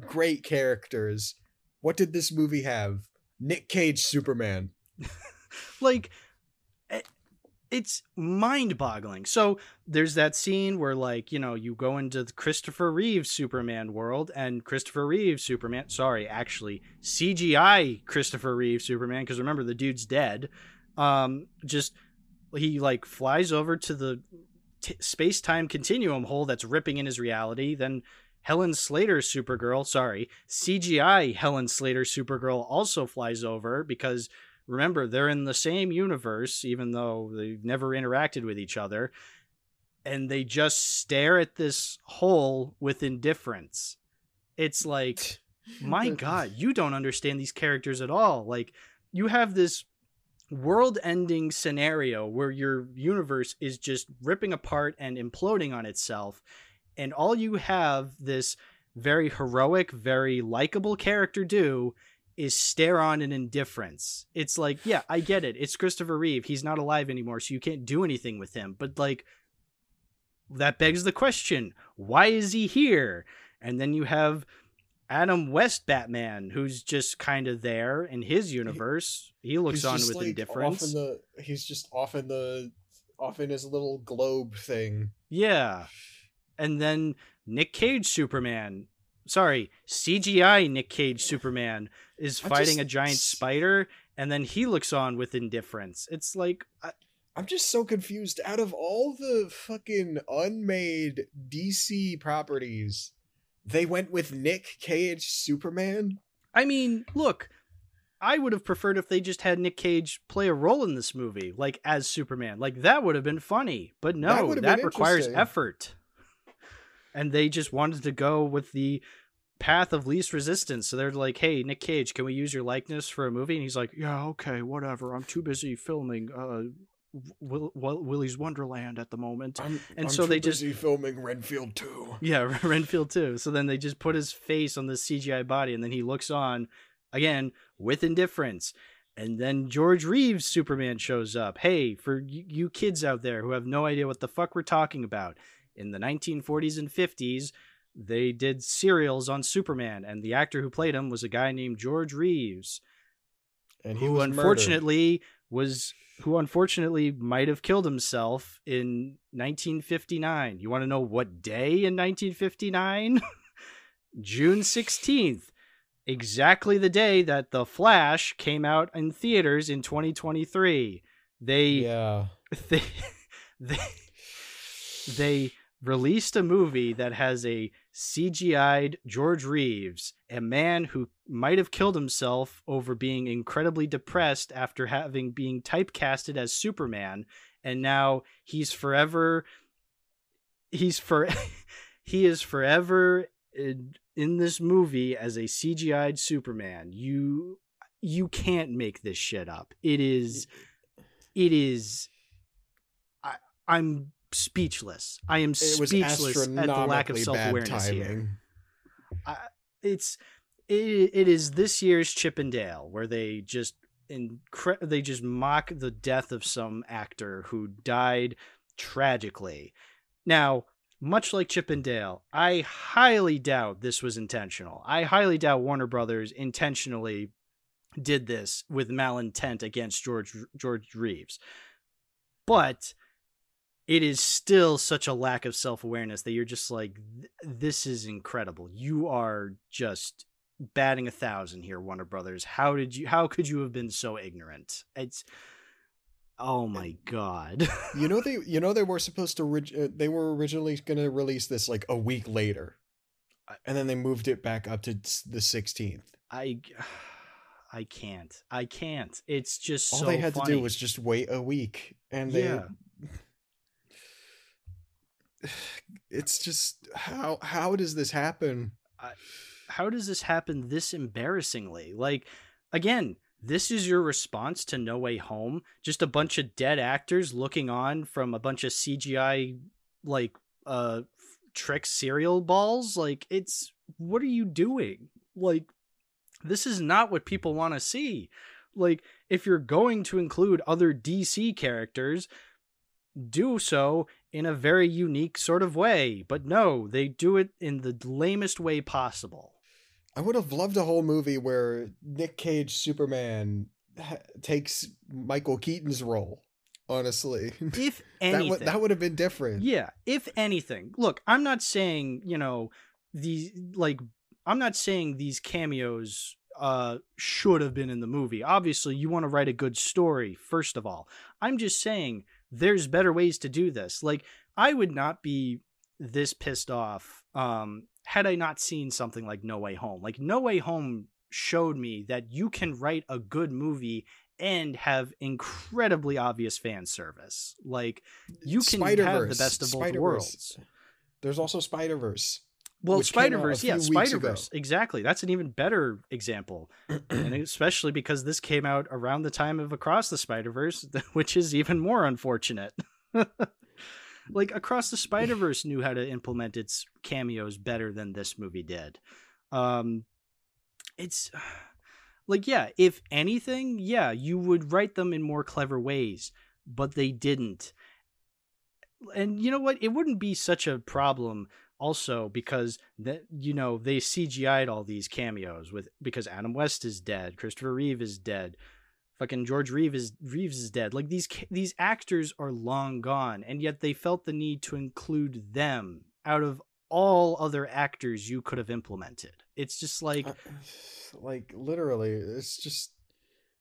great characters. What did this movie have? Nick cage superman. Like it's mind-boggling. So there's that scene where like, you know, you go into the Christopher Reeve Superman world and Christopher Reeve Superman, sorry, actually CGI Christopher Reeve Superman because remember the dude's dead. Um just he like flies over to the t- space-time continuum hole that's ripping in his reality, then Helen Slater Supergirl, sorry, CGI Helen Slater Supergirl also flies over because remember they're in the same universe even though they've never interacted with each other and they just stare at this hole with indifference. It's like my god you don't understand these characters at all. Like you have this world ending scenario where your universe is just ripping apart and imploding on itself and all you have this very heroic very likable character do is stare on in indifference. It's like, yeah, I get it. It's Christopher Reeve. He's not alive anymore, so you can't do anything with him. But like that begs the question, why is he here? And then you have Adam West Batman, who's just kind of there in his universe. He looks on with like indifference. In the, he's just off in the off in his little globe thing. Yeah. and then Nick Cage Superman. Sorry, CGI Nick Cage Superman is fighting just a giant spider, and then he looks on with indifference. It's like, I, I'm just so confused. Out of all the fucking unmade DC properties, they went with Nick Cage Superman. I mean, look, I would have preferred if they just had Nick Cage play a role in this movie, like as Superman. Like that would have been funny. But no, have that, requires effort. And they just wanted to go with the path of least resistance. So they're like, "Hey, Nick Cage, can we use your likeness for a movie?" And he's like, "Yeah, okay, whatever. I'm too busy filming uh Will, Will, Willy's Wonderland at the moment." I'm, And I'm so too they just- busy filming Renfield too. Yeah, Renfield too. So then they just put his face on this CGI body, and then he looks on again with indifference. And then George Reeves Superman shows up. Hey, for y- you kids out there who have no idea what the fuck we're talking about, in the 1940s and 50s, they did serials on Superman, and the actor who played him was a guy named George Reeves, And he who was murdered. unfortunately was who unfortunately might have killed himself in 1959. You want to know what day in 1959? June 16th. Exactly the day that The Flash came out in theaters in 2023. They Yeah. they they they released a movie that has a CGI'd George Reeves, a man who might have killed himself over being incredibly depressed after having being typecasted as Superman, and now he's forever he's for he is forever in, in this movie as a CGI'd Superman. You you can't make this shit up. It is it is I, I'm speechless. I am speechless at the lack of self awareness here. timing. It's it, it is this year's Chippendale where they just incre- they just mock the death of some actor who died tragically. Now, much like Chippendale, I highly doubt this was intentional. I highly doubt Warner Brothers intentionally did this with malintent against George George Reeves. But it is still such a lack of self-awareness that you're just like this is incredible. You are just batting a thousand here Warner Brothers. How did you how could you have been so ignorant? It's Oh my god. You know they you know they were supposed to uh, they were originally going to release this like a week later. And then they moved it back up to the 16th. I I can't. I can't. It's just All so they had funny. to do was just wait a week and they Yeah. It's just how how does this happen? how does this happen this embarrassingly? Like, again, this is your response to No Way Home? Just a bunch of dead actors looking on from a bunch of CGI, like, uh, trick cereal balls? Like, it's, what are you doing? Like, this is not what people want to see. Like, if you're going to include other DC characters, do so in a very unique sort of way. But no, they do it in the lamest way possible. I would have loved a whole movie where Nick Cage Superman ha- takes Michael Keaton's role. Honestly, If that anything, would that would have been different. yeah. If anything, look, I'm not saying you know these like I'm not saying these cameos uh should have been in the movie. Obviously, you want to write a good story first of all. I'm just saying there's better ways to do this. Like I would not be this pissed off um had I not seen something like No Way Home. Like No Way Home showed me that you can write a good movie and have incredibly obvious fan service. Like you can have the best of both worlds. Therethere's also Spider Verse. Well, which came out a Spider Verse, yeah, Spider. Verse, exactly. That's an even better example, and especially because this came out around the time of Across the Spider Verse, which is even more unfortunate. like Across the Spider Verse knew how to implement its cameos better than this movie did. Um, it's like, yeah, if anything, yeah, you would write them in more clever ways, but they didn't. And you know what? It wouldn't be such a problem also because that you know they CGI'd all these cameos with because Adam West is dead, Christopher Reeve is dead, fucking George Reeves is Reeves is dead. Like these these actors are long gone, and yet they felt the need to include them out of all other actors you could have implemented. It's just like Uh, like literally, it's just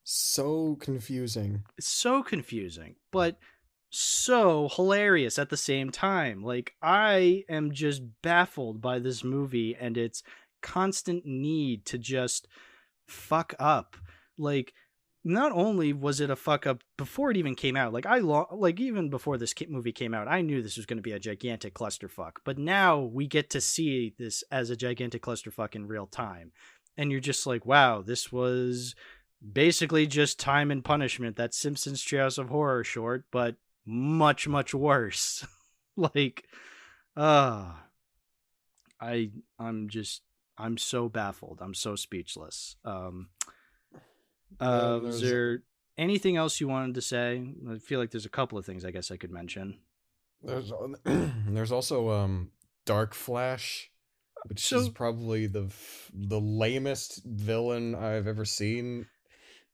so confusing. it's so confusing, but so hilarious at the same time. Like I am just baffled by this movie and its constant need to just fuck up. Like not only was it a fuck up before it even came out, like I lo- like even before this movie came out, I knew this was going to be a gigantic clusterfuck. But now we get to see this as a gigantic clusterfuck in real time, and you're just like, wow, this was basically just time and punishment. That Simpsons Treehouse of Horror short, but much much worse. like, uh I I'm just I'm so baffled. I'm so speechless. Um uh, was there's- there anything else you wanted to say? I feel like there's a couple of things I guess I could mention. There's there's also um Dark Flash, which is probably the the lamest villain I've ever seen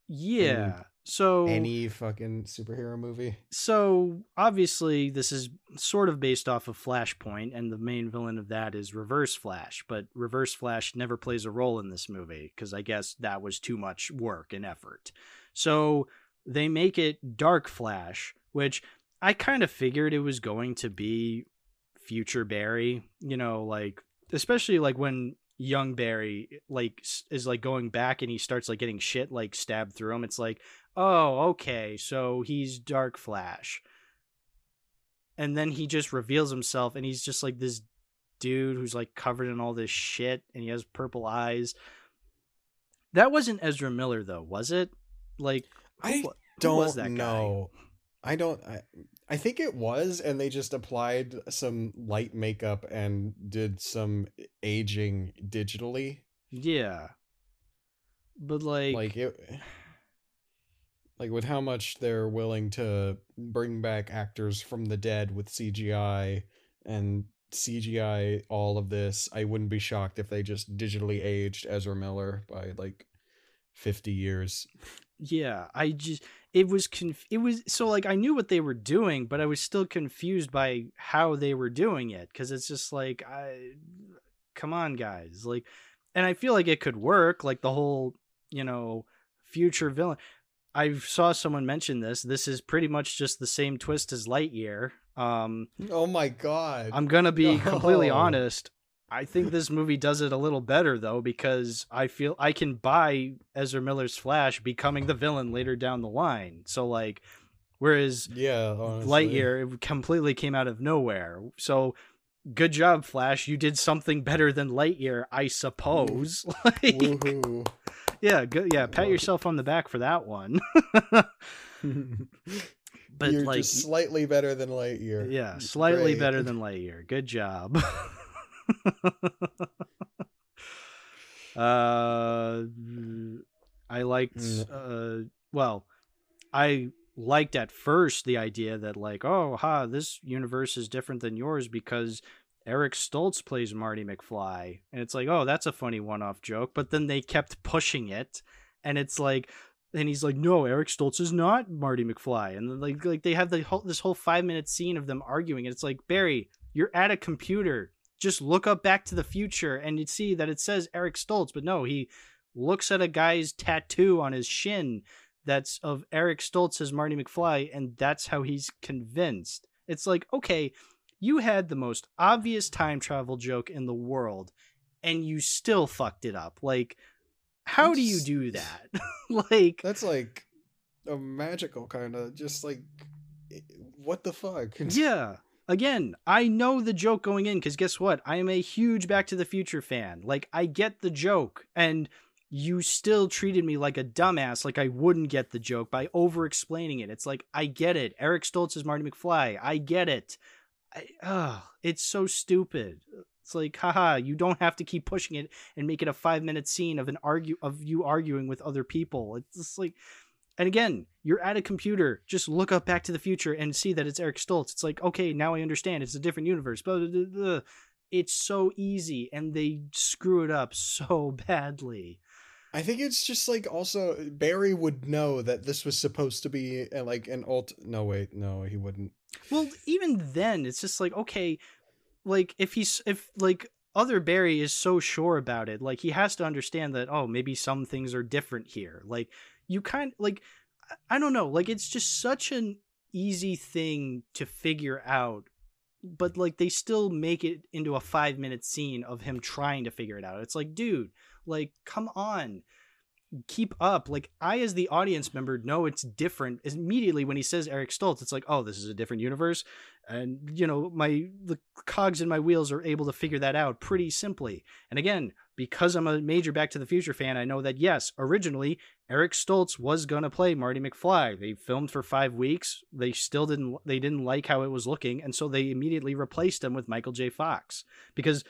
Yeah. So any fucking superhero movie. so obviously this is sort of based off of Flashpoint, and the main villain of that is Reverse Flash. But Reverse Flash never plays a role in this movie because I guess that was too much work and effort. So they make it Dark Flash, which I kind of figured it was going to be future Barry. You know, like especially like when young Barry like is like going back and he starts like getting shit like stabbed through him. It's like, oh, okay, so he's Dark Flash. And then he just reveals himself and he's just like this dude who's like covered in all this shit and he has purple eyes. That wasn't Ezra Miller though, was it? Like I don't was that guy? know. I don't. I, I think it was, and they just applied some light makeup and did some aging digitally. yeah. But like, like it like with how much they're willing to bring back actors from the dead with CGI and CGI all of this, I wouldn't be shocked if they just digitally aged Ezra Miller by like 50 years. yeah, I just it was conf- it was so like I knew what they were doing, but I was still confused by how they were doing it cuz it's just like I come on guys, like and I feel like it could work like the whole, you know, future villain. I saw someone mention this. This is pretty much just the same twist as Lightyear. Um Oh my god. I'm gonna be completely honest. I think this movie does it a little better though because I feel I can buy Ezra Miller's Flash becoming the villain later down the line. So like, whereas yeah, honestly. Lightyear it completely came out of nowhere. So good job, Flash. You did something better than Lightyear, I suppose. like, Woohoo. Yeah, good. Yeah, pat yourself on the back for that one. but You're like, just slightly better than Lightyear. Yeah, slightly Great. better than Lightyear. Good job. uh, I liked. Uh, well, I liked at first the idea that like, oh, ha, this universe is different than yours because Eric Stoltz plays Marty McFly, and it's like, oh, that's a funny one-off joke. But then they kept pushing it, and it's like, and he's like, no, Eric Stoltz is not Marty McFly, and like, like they have the whole this whole five-minute scene of them arguing, and it's like, Barry, you're at a computer. Just look up Back to the Future, and you'd see that it says Eric Stoltz, but no, he looks at a guy's tattoo on his shin that's of Eric Stoltz as Marty McFly, and that's how he's convinced. It's like, okay, you had the most obvious time travel joke in the world, and you still fucked it up. Like, how do you do that? like, That's like a magical kind of just like what the fuck? yeah. Again, I know the joke going in because guess what? I am a huge Back to the Future fan. Like, I get the joke, and you still treated me like a dumbass, like I wouldn't get the joke by over explaining it. It's like, I get it. Eric Stoltz is Marty McFly. I get it. I, ugh, it's so stupid. It's like, haha, you don't have to keep pushing it and make it a five minute scene of an argue of you arguing with other people. It's just like, and again, you're at a computer. Just look up Back to the Future and see that it's Eric Stoltz. It's like, okay, now I understand. It's a different universe. Blah. It's so easy, and they screw it up so badly. I think it's just like also Barry would know that this was supposed to be uh, like an alt. No wait, no, he wouldn't. Well, even then, it's just like, okay, like if he's if like other Barry is so sure about it, like he has to understand that oh maybe some things are different here. Like you kind like I don't know, like it's just such an easy thing to figure out but like they still make it into a 5 minute scene of him trying to figure it out. It's like dude, like come on keep up. Like I, as the audience member, know it's different. Immediately when he says Eric Stoltz, it's like, oh, this is a different universe, and you know, my the cogs in my wheels are able to figure that out pretty simply. And again, because I'm a major Back to the Future fan, I know that yes, originally Eric Stoltz was gonna play Marty McFly. They filmed for five weeks. They still didn't. They didn't like how it was looking, and so they immediately replaced him with Michael J. Fox because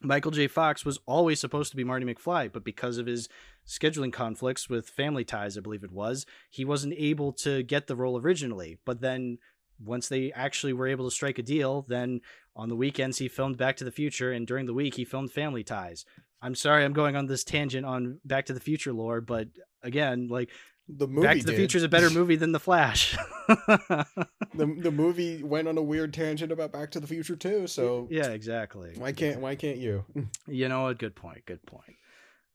Michael J. Fox was always supposed to be Marty McFly, but because of his scheduling conflicts with Family Ties, I believe it was, he wasn't able to get the role originally. But then once they actually were able to strike a deal, then on the weekends he filmed Back to the Future, and during the week he filmed Family Ties. I'm sorry I'm going on this tangent on Back to the Future lore, but again, like the movie Back to the did. Future is a better movie than The Flash. the the movie went on a weird tangent about Back to the Future too. So yeah, exactly. why can't why can't you? You know what? Good point. Good point.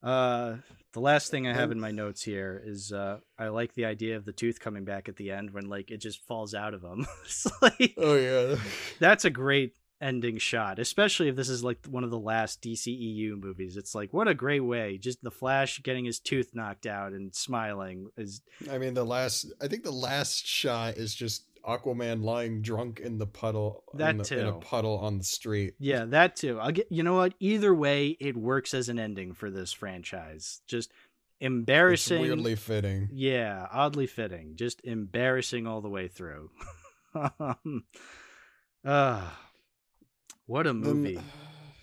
Uh, the last thing I have in my notes here is uh, I like the idea of the tooth coming back at the end when like it just falls out of him. like Oh yeah. that's a great ending shot, especially if this is like one of the last DCEU movies. It's like what a great way. Just the Flash getting his tooth knocked out and smiling is I mean the last I think the last shot is just Aquaman lying drunk in the puddle That in, the, in a puddle on the street. yeah, that too. I'll get you know what? Either way, it works as an ending for this franchise. Just It's embarrassing. weirdly fitting. Yeah, oddly fitting. Just embarrassing all the way through. um, uh, what a Um, movie.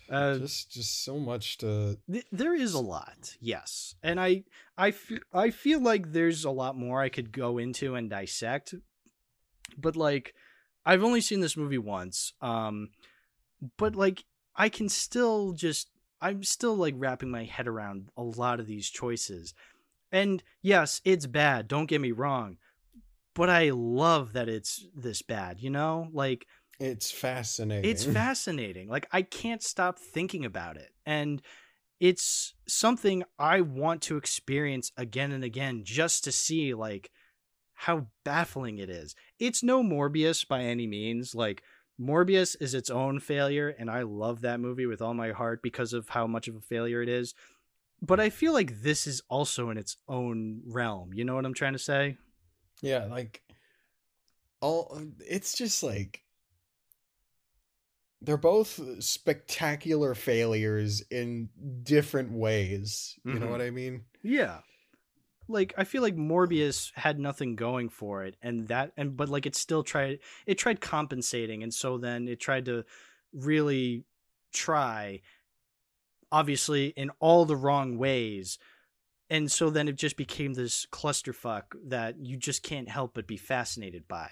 Uh, just just so much to Th- there is a lot, yes, and I I f- I feel like there's a lot more I could go into and dissect, but like I've only seen this movie once, um, but like I can still just I'm still like wrapping my head around a lot of these choices, and yes, it's bad. Don't get me wrong, but I love that it's this bad. You know, like it's fascinating. it's fascinating. Like I can't stop thinking about it. And it's something I want to experience again and again just to see like how baffling it is. It's no Morbius by any means. Like Morbius is its own failure and I love that movie with all my heart because of how much of a failure it is. But I feel like this is also in its own realm. You know what I'm trying to say? Yeah, like all it's just like they're both spectacular failures in different ways. You know Mhm. what I mean? Yeah. Like I feel like Morbius had nothing going for it and that and but like it still tried it tried compensating and so then it tried to really try obviously in all the wrong ways and so then it just became this clusterfuck that you just can't help but be fascinated by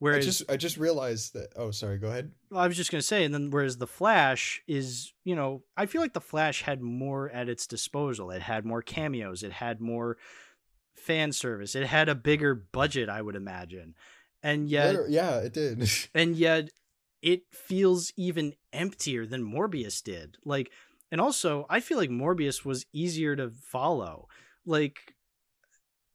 I whereas just I just realized that oh sorry, go ahead. I was just gonna say, and then whereas the Flash is, you know, I feel like the Flash had more at its disposal. It had more cameos. It had more fan service. It had a bigger budget, I would imagine, and yet, yeah, it did. and yet, it feels even emptier than Morbius did. Like, and also, I feel like Morbius was easier to follow. Like,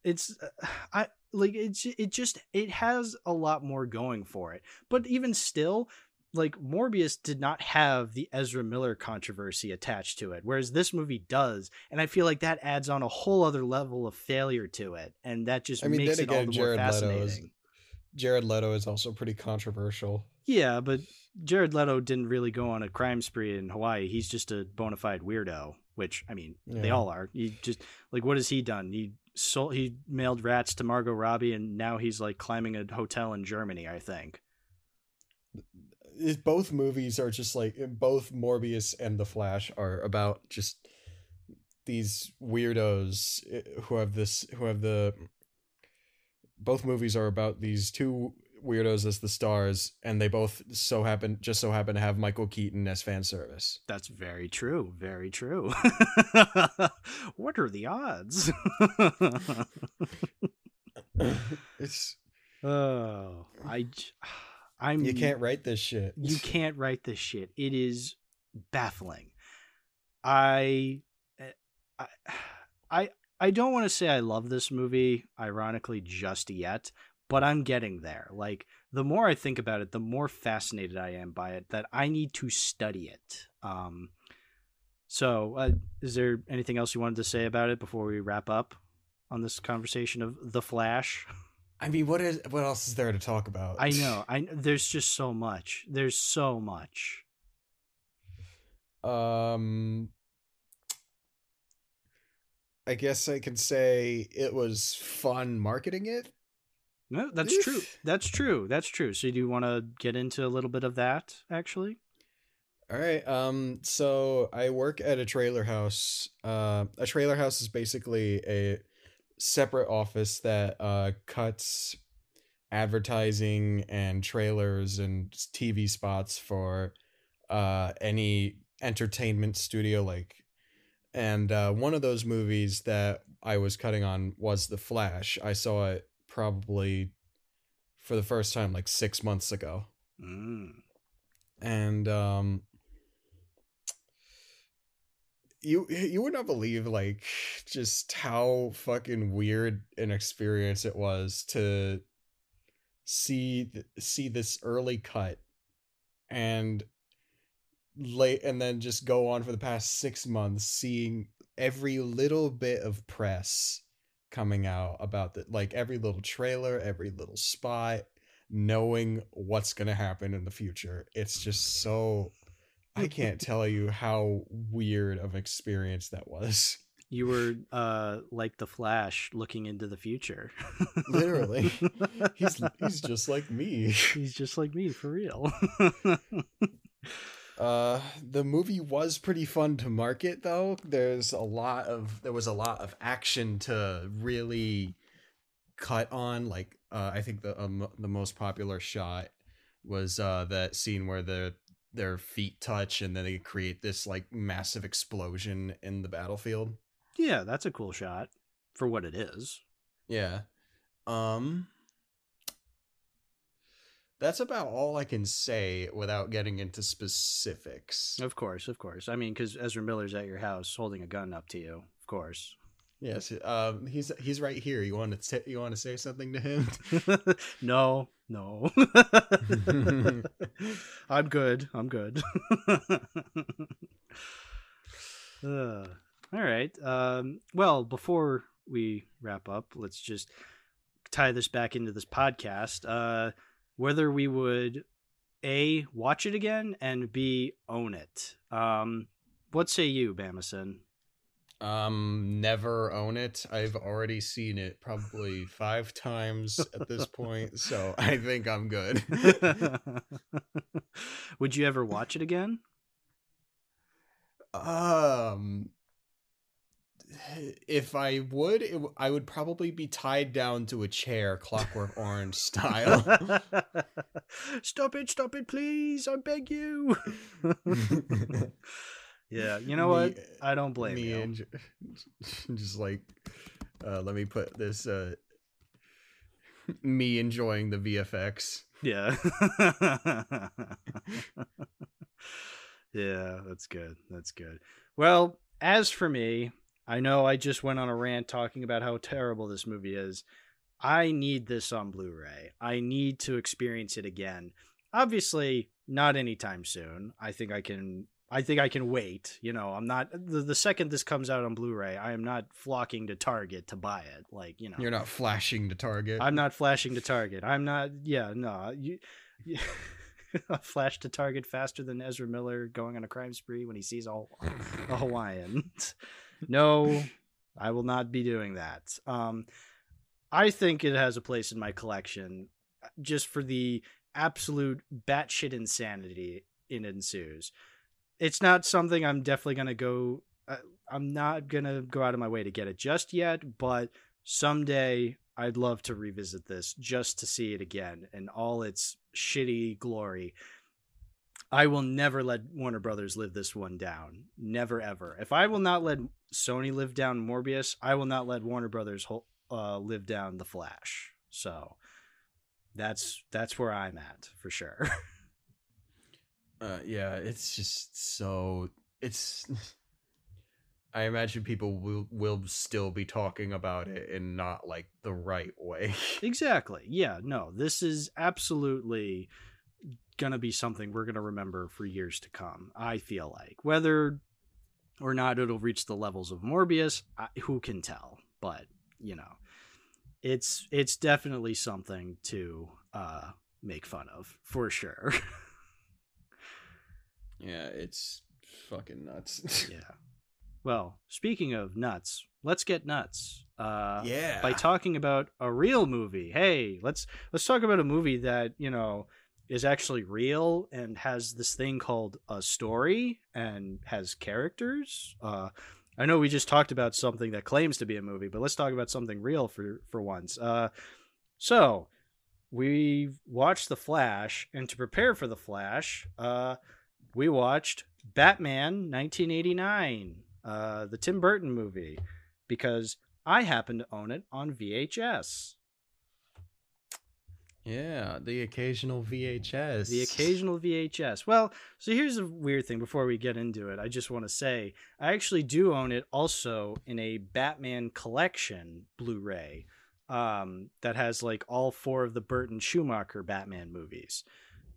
it's uh, I like it's it just it has a lot more going for it. But even still, like Morbius did not have the Ezra Miller controversy attached to it, whereas this movie does, and I feel like that adds on a whole other level of failure to it, and that just I mean, makes it all again, the more Jared Leto fascinating. Jared Leto is also pretty controversial. Yeah, but Jared Leto didn't really go on a crime spree in Hawaii. He's just a bona fide weirdo, which I mean, they all are. He just like what has he done? He sold, he mailed rats to Margot Robbie, and now he's like climbing a hotel in Germany. I think. Both movies are just like both Morbius and The Flash are about just these weirdos eh, who have this who have the both movies are about these two weirdos as the stars and they both so happen just so happen to have Michael Keaton as fan service. That's very true. Very true. what are the odds? it's oh, I, I'm. You can't write this shit. you can't write this shit. It is baffling. I eh, I I, I don't want to say I love this movie ironically just yet, but I'm getting there. Like the more I think about it, the more fascinated I am by it that I need to study it. Um so, uh, is there anything else you wanted to say about it before we wrap up on this conversation of The Flash? I mean, what is what else is there to talk about? I know. I there's just so much. There's so much. Um, I guess I can say it was fun marketing it. No, that's true. That's true. That's true. So, do you want to get into a little bit of that, actually? All right. Um. So I work at a trailer house. Uh, a trailer house is basically a separate office that uh cuts advertising and trailers and TV spots for uh any entertainment studio like and uh one of those movies that I was cutting on was The Flash. I saw it probably for the first time like 6 months ago. Mm. And um you you would not believe like just how fucking weird an experience it was to see see this early cut and late and then just go on for the past 6 months seeing every little bit of press coming out about the like every little trailer every little spot knowing what's going to happen in the future it's just so I can't tell you how weird of experience that was. You were uh, like the Flash looking into the future. Literally. he's he's just like me. He's just like me for real. uh the movie was pretty fun to market though. There's a lot of there was a lot of action to really cut on like uh I think the um, the most popular shot was uh that scene where the their feet touch and then they create this like massive explosion in the battlefield. yeah, that's a cool shot for what it is. Yeah. Um That's about all I can say without getting into specifics. Of course, of course. I mean, because Ezra Miller's at your house holding a gun up to you. Of course. Yes, um he's he's right here. You want to t- you want to say something to him? no, no. I'm good. I'm good. Uh, all right. Um, well, before we wrap up, let's just tie this back into this podcast. Uh, whether we would a watch it again and b own it. Um, what say you, Bamason? Um, never own it. I've already seen it probably five times at this point, so I think I'm good. would you ever watch it again? um, if I would, it, I would probably be tied down to a chair, Clockwork Orange style. stop it, stop it, please. I beg you. yeah, you know what? I don't blame me you. and just like, uh, let me put this. Uh, me enjoying the VFX. Yeah. yeah, that's good. That's good. Well, as for me, I know I just went on a rant talking about how terrible this movie is. I need this on Blu ray. I need to experience it again. Obviously, not anytime soon. I think I can. I think I can wait. You know, I'm not the, the second this comes out on Blu-ray. I am not flocking to Target to buy it. Like you know, You're not flashing to Target. I'm not flashing to Target. I'm not. Yeah, no. You, you flash to Target faster than Ezra Miller going on a crime spree when he sees all a Hawaiian. no, I will not be doing that. Um, I think it has a place in my collection, uh, just for the absolute batshit insanity it ensues. It's not something I'm definitely gonna go. Uh, I'm not gonna go out of my way to get it just yet, but someday I'd love to revisit this just to see it again in all its shitty glory. I will never let Warner Brothers live this one down. Never ever. If I will not let Sony live down Morbius, I will not let Warner Brothers uh, live down The Flash. So, that's that's where I'm at for sure. uh, yeah, it's just so it's. I imagine people will will still be talking about it in not like the right way. exactly. Yeah. No. This is absolutely gonna be something we're gonna remember for years to come. I feel like whether or not it'll reach the levels of Morbius, I, who can tell? But you know, it's it's definitely something to uh, make fun of for sure. yeah, it's fucking nuts. yeah. Well, speaking of nuts, let's get nuts. Uh, yeah. By talking about a real movie. Hey, let's let's talk about a movie that you know is actually real and has this thing called a story and has characters. Uh, I know we just talked about something that claims to be a movie, but let's talk about something real for for once. Uh, so we watched The Flash, and to prepare for The Flash, uh, we watched Batman 1989, uh, the Tim Burton movie, because I happen to own it on VHS. Yeah, the occasional VHS. The occasional VHS. Well, so here's a weird thing before we get into it. I just want to say I actually do own it also in a Batman collection Blu ray um, that has like all four of the Burton Schumacher Batman movies.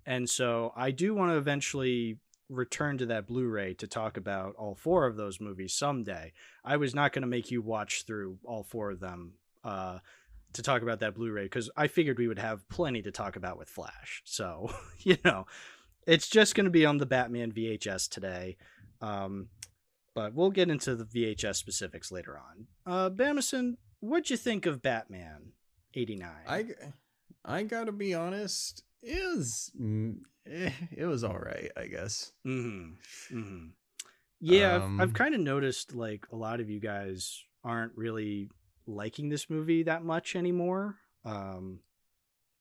And so I do want to eventually return to that Blu ray to talk about all four of those movies someday. I was not going to make you watch through all four of them. Uh, to talk about that Blu-ray because I figured we would have plenty to talk about with Flash. So, you know, it's just going to be on the Batman VHS today. Um, but we'll get into the VHS specifics later on. Uh, Bamason, what'd you think of Batman 89? I, I gotta be honest, it was, eh, it was all right, I guess. Mm-hmm. Mm-hmm. Yeah, um, I've, I've kind of noticed like a lot of you guys aren't really liking this movie that much anymore. Um,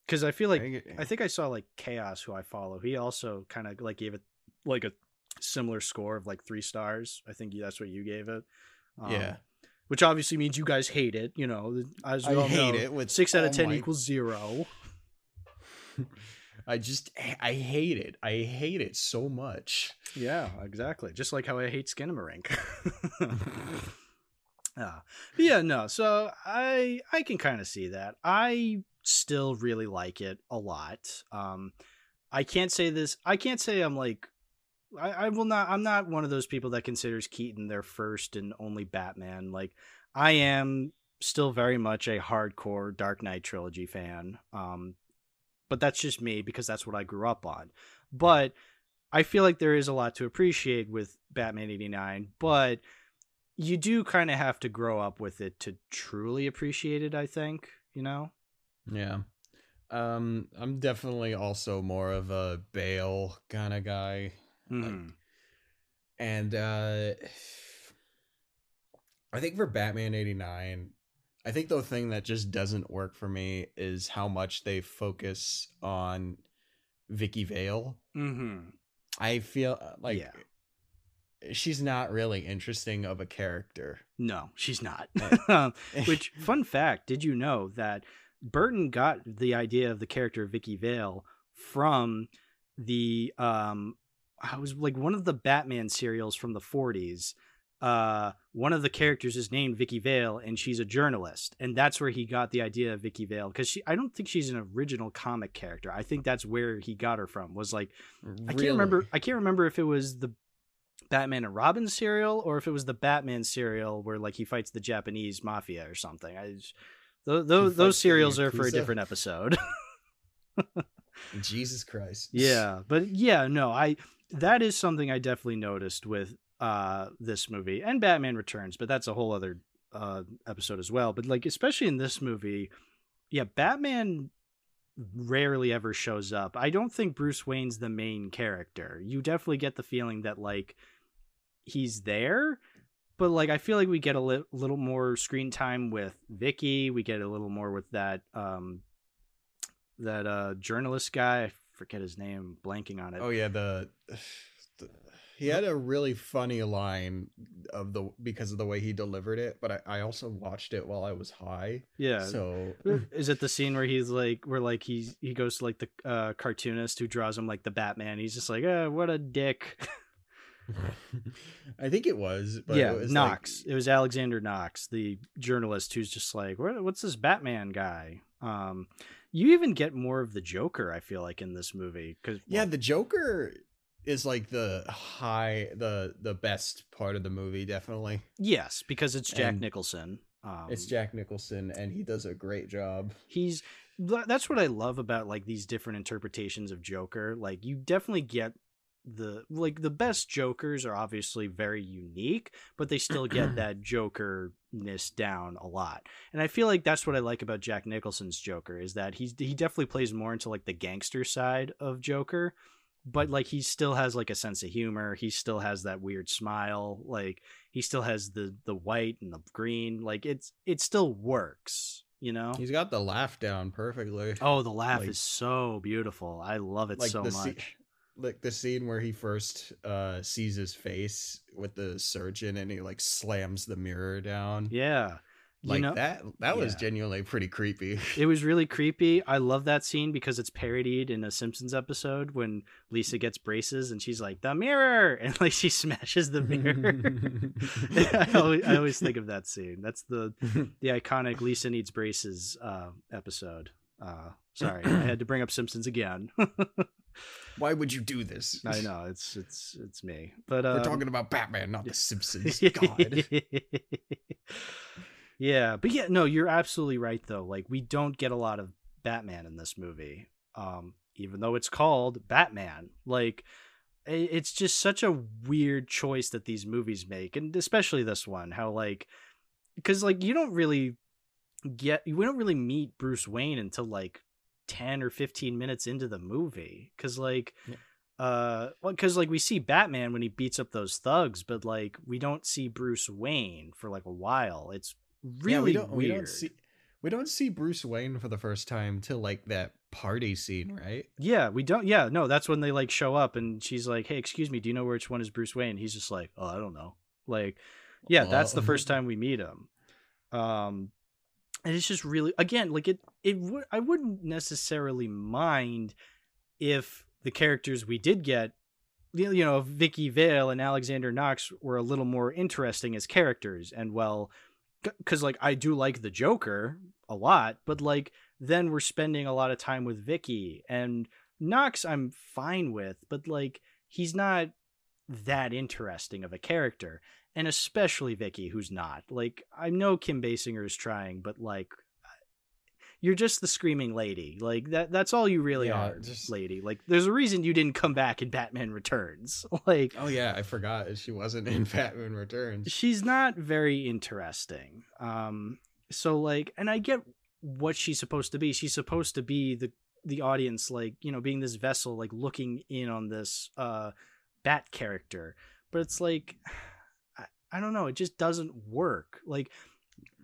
because I feel like I, I, think I saw like Chaos, who I follow. He also kind of like gave it like a similar score of like three stars. I think that's what you gave it. Um, yeah. Which obviously means you guys hate it. You know, as we I all hate know, it. With six out of ten my... equals zero. I just I hate it. I hate it so much. Yeah, exactly. Just like how I hate Skinamarink. Yeah. Yeah, no. So I I can kind of see that. I still really like it a lot. Um I can't say this I can't say I'm like I, I will not I'm not one of those people that considers Keaton their first and only Batman. Like I am still very much a hardcore Dark Knight trilogy fan. Um but that's just me because that's what I grew up on. But I feel like there is a lot to appreciate with Batman 89, but you do kind of have to grow up with it to truly appreciate it, I think, you know? Yeah. Um I'm definitely also more of a Bale kind of guy. Mm. Like, hmm. and uh I think for Batman 89, I think the thing that just doesn't work for me is how much they focus on Vicki Vale. Mm-hmm. I feel uh, like yeah she's not really interesting of a character. No, she's not. Which fun fact, did you know that Burton got the idea of the character of Vicki Vale from the um I was like one of the Batman serials from the 40s. Uh one of the characters is named Vicki Vale and she's a journalist and that's where he got the idea of Vicki Vale cuz she I don't think she's an original comic character. I think that's where he got her from. Was like really? I can't remember I can't remember if it was the Batman and Robin serial or if it was the Batman serial where like he fights the Japanese mafia or something. I just, those those, those serials are for a different episode. Jesus Christ. Yeah, but yeah, no, I that is something I definitely noticed with uh this movie and Batman Returns, but that's a whole other uh episode as well. But like especially in this movie, yeah, Batman rarely ever shows up. I don't think Bruce Wayne's the main character. You definitely get the feeling that like he's there, but like I feel like we get a li- little more screen time with Vicki. We get a little more with that um that uh journalist guy. I forget his name. blanking on it. Oh yeah, the, the he had a really funny line of the because of the way he delivered it, but I, I also watched it while I was high. Yeah. So is it the scene where he's like where like he's he goes to like the uh cartoonist who draws him like the Batman? He's just like, uh, what a dick. I think it was. yeah, it was Knox. Like, it was Alexander Knox, the journalist who's just like, what's this Batman guy? Um, you even get more of the Joker. I feel like in this movie because yeah, the Joker is like the high the the best part of the movie definitely yes because it's jack And nicholson um, it's jack nicholson and he does a great job he's that's what i love about like these different interpretations of joker like you definitely get the like the best jokers are obviously very unique but they still get that jokerness down a lot. And i feel like that's what i like about jack nicholson's joker is that he's he definitely plays more into like the gangster side of joker but like he still has like a sense of humor. He still has that weird smile. Like he still has the the white and the green. Like it's it still works you know? He's got the laugh down perfectly. Oh the laugh Like- is so beautiful. I love it like so much like the scene where he first uh sees his face with the surgeon and he like slams the mirror down. Yeah. You like know that that was genuinely pretty creepy. It was really creepy. I love that scene because it's parodied in a simpsons episode when lisa gets braces and she's like the mirror! And like she smashes the mirror. I, always, I always think of that scene. That's the the iconic lisa needs braces uh episode uh sorry i had to bring up simpsons again why would you do this i know it's it's it's me but uh we're talking about batman not the simpsons god yeah, but yeah, no, you're absolutely right though. Like we don't get a lot of Batman in this movie. Um even though it's called Batman. Like it's just such a weird choice that these movies make and especially this one how like cuz like you don't really get we don't really meet Bruce Wayne until like 10 or 15 minutes into the movie cuz like Yeah. uh well cuz like we see Batman when he beats up those thugs but like we don't see Bruce Wayne for like a while it's really yeah, we don't weird we don't see we don't see Bruce Wayne for the first time till like that party scene, right? Yeah, we don't. Yeah, no, that's when they like show up and she's like, "Hey, excuse me, do you know which one is Bruce Wayne?" He's just like, "Oh, I don't know." Like, yeah, that's the first time we meet him. Um, and it's just really, again, like it. It would. I wouldn't necessarily mind if the characters we did get, you know, Vicki Vale and Alexander Knox were a little more interesting as characters, and well, because like I do like the Joker a lot, but like then we're spending a lot of time with Vicki and Knox I'm fine with, but like he's not that interesting of a character. And especially Vicki, who's not. Like I know Kim Basinger is trying, but like you're just the screaming lady. Like that that's all you really Yeah, are, just- lady. Like there's a reason you didn't come back in Batman Returns. Like Oh yeah, I forgot she wasn't in Batman Returns. she's not very interesting um so like and i get what she's supposed to be she's supposed to be the the audience like you know being this vessel like looking in on this uh bat character but it's like I, don't know it just doesn't work like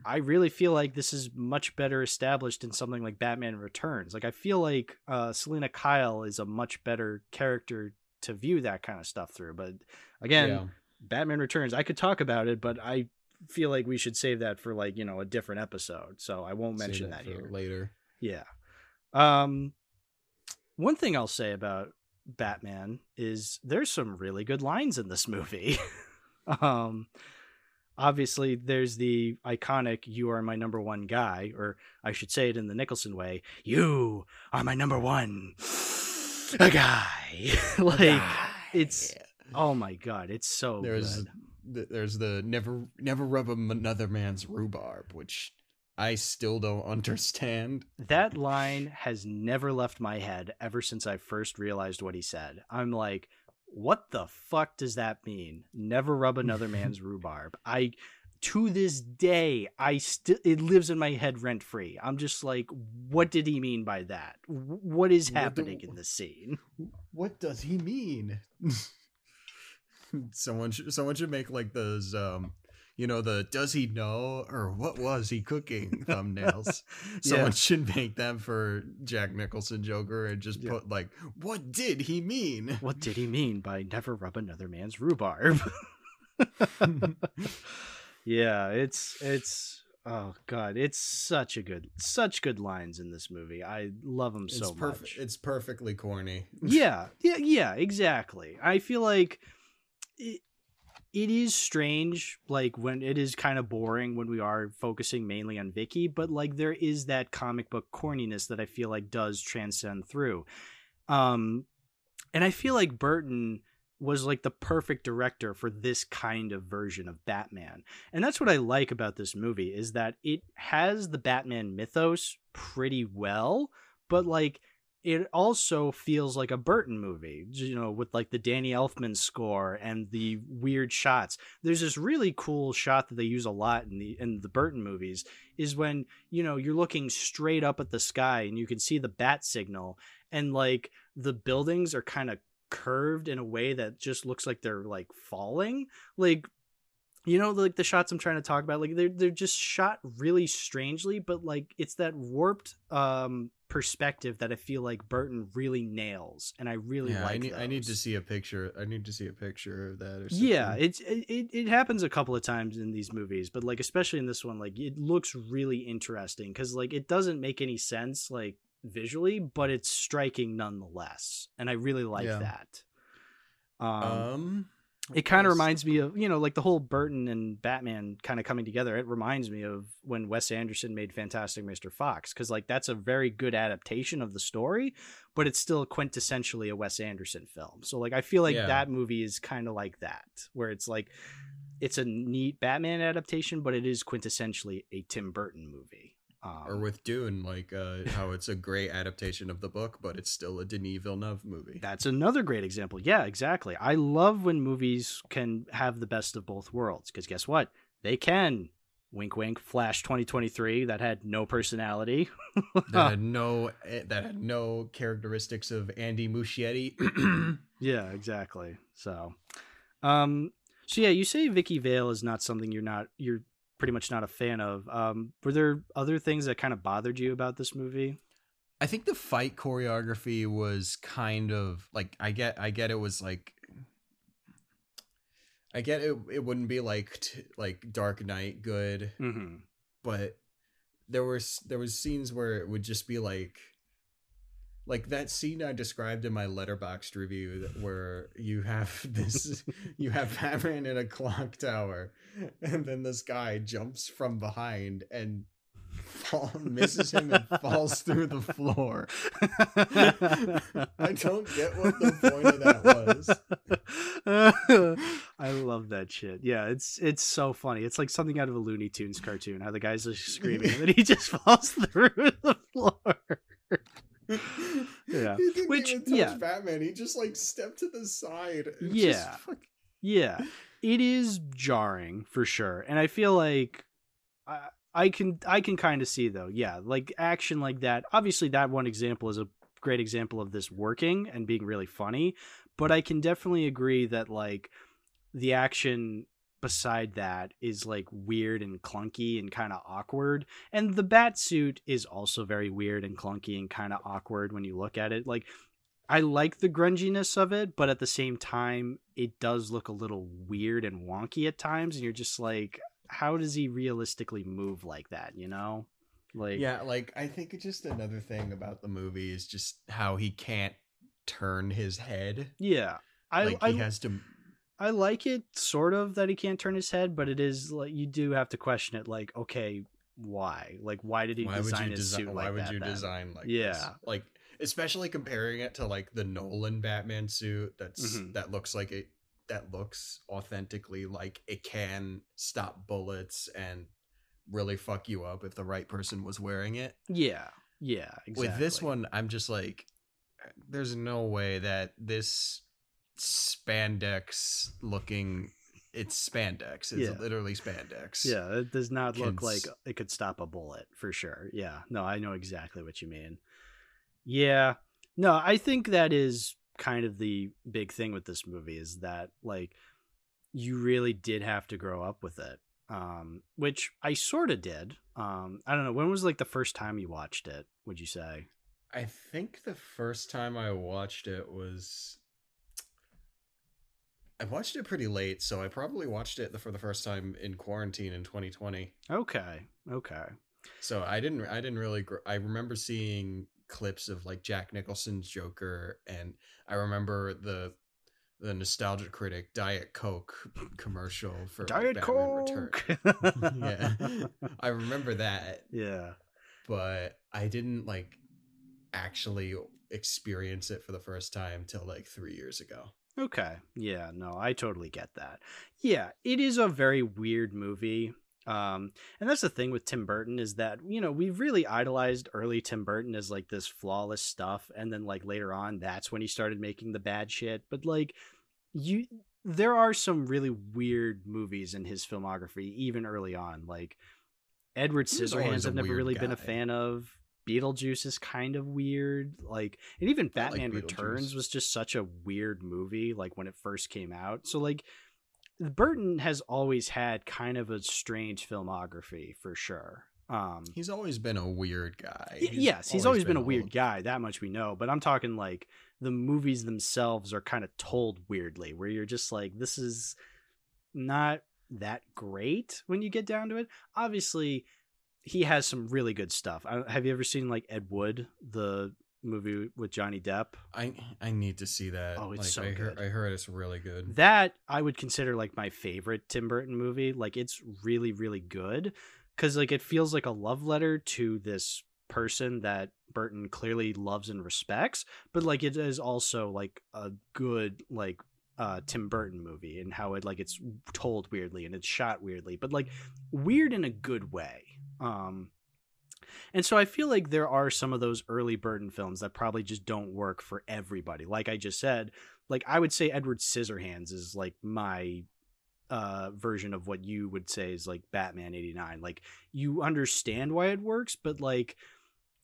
i really feel like this is much better established in something like batman returns like i feel like uh selina kyle is a much better character to view that kind of stuff through but again yeah. Batman Returns. I could talk about it, but I feel like we should save that for like, you know, a different episode. So I won't mention that, for here. later. Yeah. Um one thing I'll say about Batman is there's some really good lines in this movie. um obviously there's the iconic you are my number one guy or I should say it in the Nicholson way, you are my number one a guy. like it's oh my god, it's so there's good. th- there's the never never rub a- another man's rhubarb, which I still don't understand. That line has never left my head ever since I first realized what he said. I'm like, what the fuck does that mean? Never rub another man's rhubarb. I to this day, I still it lives in my head rent free. I'm just like, what did he mean by that? What is What do- happening in the scene? What does he mean? someone should someone should make like those um you know the does he know or what was he cooking thumbnails. Someone yeah. should make them for Jack Nicholson Joker and just Yeah. put like what did he mean? What did he mean by never rub another man's rhubarb? yeah, it's it's oh god, it's such a good such good lines in this movie. I love them so it's perf- much. It's perfectly corny. yeah, yeah, yeah, exactly. I feel like it, it is strange like when it is kind of boring when we are focusing mainly on Vicki, but like there is that comic book corniness that I feel like does transcend through. Um and I feel like Burton was like the perfect director for this kind of version of Batman. And that's what I like about this movie is that it has the Batman mythos pretty well, but like it also feels like a Burton movie, you know, with like the Danny Elfman score and the weird shots. There's this really cool shot that they use a lot in the in the Burton movies is when, you know, you're looking straight up at the sky and you can see the bat signal and like the buildings are kind of curved in a way that just looks like they're like falling. Like you know like the shots i'm trying to talk about like they're they're just shot really strangely but like it's that warped um perspective that i feel like burton really nails and i really yeah, like I need, I need to see a picture. I need to see a picture of that or something. yeah it's it, it, happens a couple of times in these movies but like especially in this one like it looks really interesting because like it doesn't make any sense like visually but it's striking nonetheless and i really like Yeah. that um, it kind of reminds me of you know like the whole burton and batman kind of coming together it reminds me of when wes anderson made fantastic mr fox because like that's a very good adaptation of the story but it's still quintessentially a wes anderson film. So like i feel like Yeah. that movie is kind of like that where it's like it's a neat batman adaptation but it is quintessentially a tim burton movie um, or with Dune, like uh, how it's a great adaptation of the book, but it's still a Denis Villeneuve movie. That's another great example. Yeah, exactly. I love when movies can have the best of both worlds because guess what? They can. Wink, wink. Flash 2023 that had no personality. that had no eh, that had no characteristics of Andy Muschietti. yeah, exactly. So, um, so yeah, you say Vicki Vale is not something you're not you're pretty much not a fan of. Um, were there other things that kind of bothered you about this movie? I think the fight choreography was kind of like I get I get it was like I get it it wouldn't be like t- like Dark Knight good, Mm-hmm. but there was there was scenes where it would just be like like that scene I described in my Letterboxd review that- where you have this you have Batman in a clock tower and then this guy jumps from behind and fall, misses him and falls through the floor. I don't get what the point of that was. I love that shit. Yeah, it's it's so funny. It's like something out of a Looney Tunes cartoon. How the guys are screaming and then he just falls through the floor. Yeah. He didn't Which- even touch yeah. Batman. He just like stepped to the side. Yeah. fuck- Yeah, it is jarring for sure, and I feel like I, I can I can kind of see though. Yeah, like action like that. Obviously, that one example is a great example of this working and being really funny, but I can definitely agree that like the action beside that is like weird and clunky and kind of awkward and the bat suit is also very weird and clunky and kind of awkward when you look at it like I like the grunginess of it, but at the same time, it does look a little weird and wonky at times, and you're just like, how does he realistically move like that? You know, like yeah, like I think it's just another thing about the movie is just how he can't turn his head. yeah. I like I, he has to. I like it sort of that he can't turn his head, but it is like you do have to question it. Like, okay, why? Like, why did he Why would design his design? suit Why like would that? you then? design like Yeah. this? Like especially comparing it to like the Nolan Batman suit. That's Mhm. that looks like it. That looks authentically like it can stop bullets and really fuck you up if the right person was wearing it. Yeah, yeah. Exactly. With this one, I'm just like, there's no way that this spandex looking. It's spandex. It's Yeah. literally spandex. Yeah, it does not look like it could stop a bullet for sure. Yeah, no, I know exactly what you mean. Yeah, no, I think that is kind of the big thing with this movie is that like you really did have to grow up with it, um, which I sort of did. Um, I don't know when was like the first time you watched it. Would you say? I think the first time I watched it was I watched it pretty late, so I probably watched it for the first time in quarantine in 2020. Okay. Okay. So I didn't I didn't really gr- I remember seeing clips of like Jack Nicholson's Joker and I remember the the nostalgic critic Diet Coke commercial for Diet Batman Coke. Return. yeah. I remember that, yeah. but I didn't like actually experience it for the first time till like 3 years ago. Okay. Yeah, no, I totally get that. Yeah, it is a very weird movie. Um, and that's the thing with Tim Burton is that, you know, we've really idolized early Tim Burton as like this flawless stuff. And then like later on, that's when he started making the bad shit. But like you there are some really weird movies in his filmography, even early on. Like Edward He was always Scissorhands I've never really been a fan of. Beetlejuice is kind of weird. Like and even I like Batman Returns was just such a weird movie, like when it first came out. So like Burton has always had kind of a strange filmography for sure. Um He's always been a weird guy. y- yes, he's always been, a weird little- guy, that much we know, but I'm talking like the movies themselves are kind of told weirdly where you're just like this is not that great when you get down to it. Obviously, he has some really good stuff. I, have you ever seen like Ed Wood, the movie with Johnny Depp? I I need to see that. Oh, it's like, so I heard, good. I heard it's really good. That I would consider like my favorite Tim Burton movie. Like it's really really good cuz like it feels like a love letter to this person that Burton clearly loves and respects, but like it is also like a good like uh Tim Burton movie and how it like it's told weirdly and it's shot weirdly, but like weird in a good way. Um and so I feel like there are some of those early Burton films that probably just don't work for everybody. Like I just said, like I would say Edward Scissorhands is like my uh version of what you would say is like Batman 89. Like you understand why it works, but like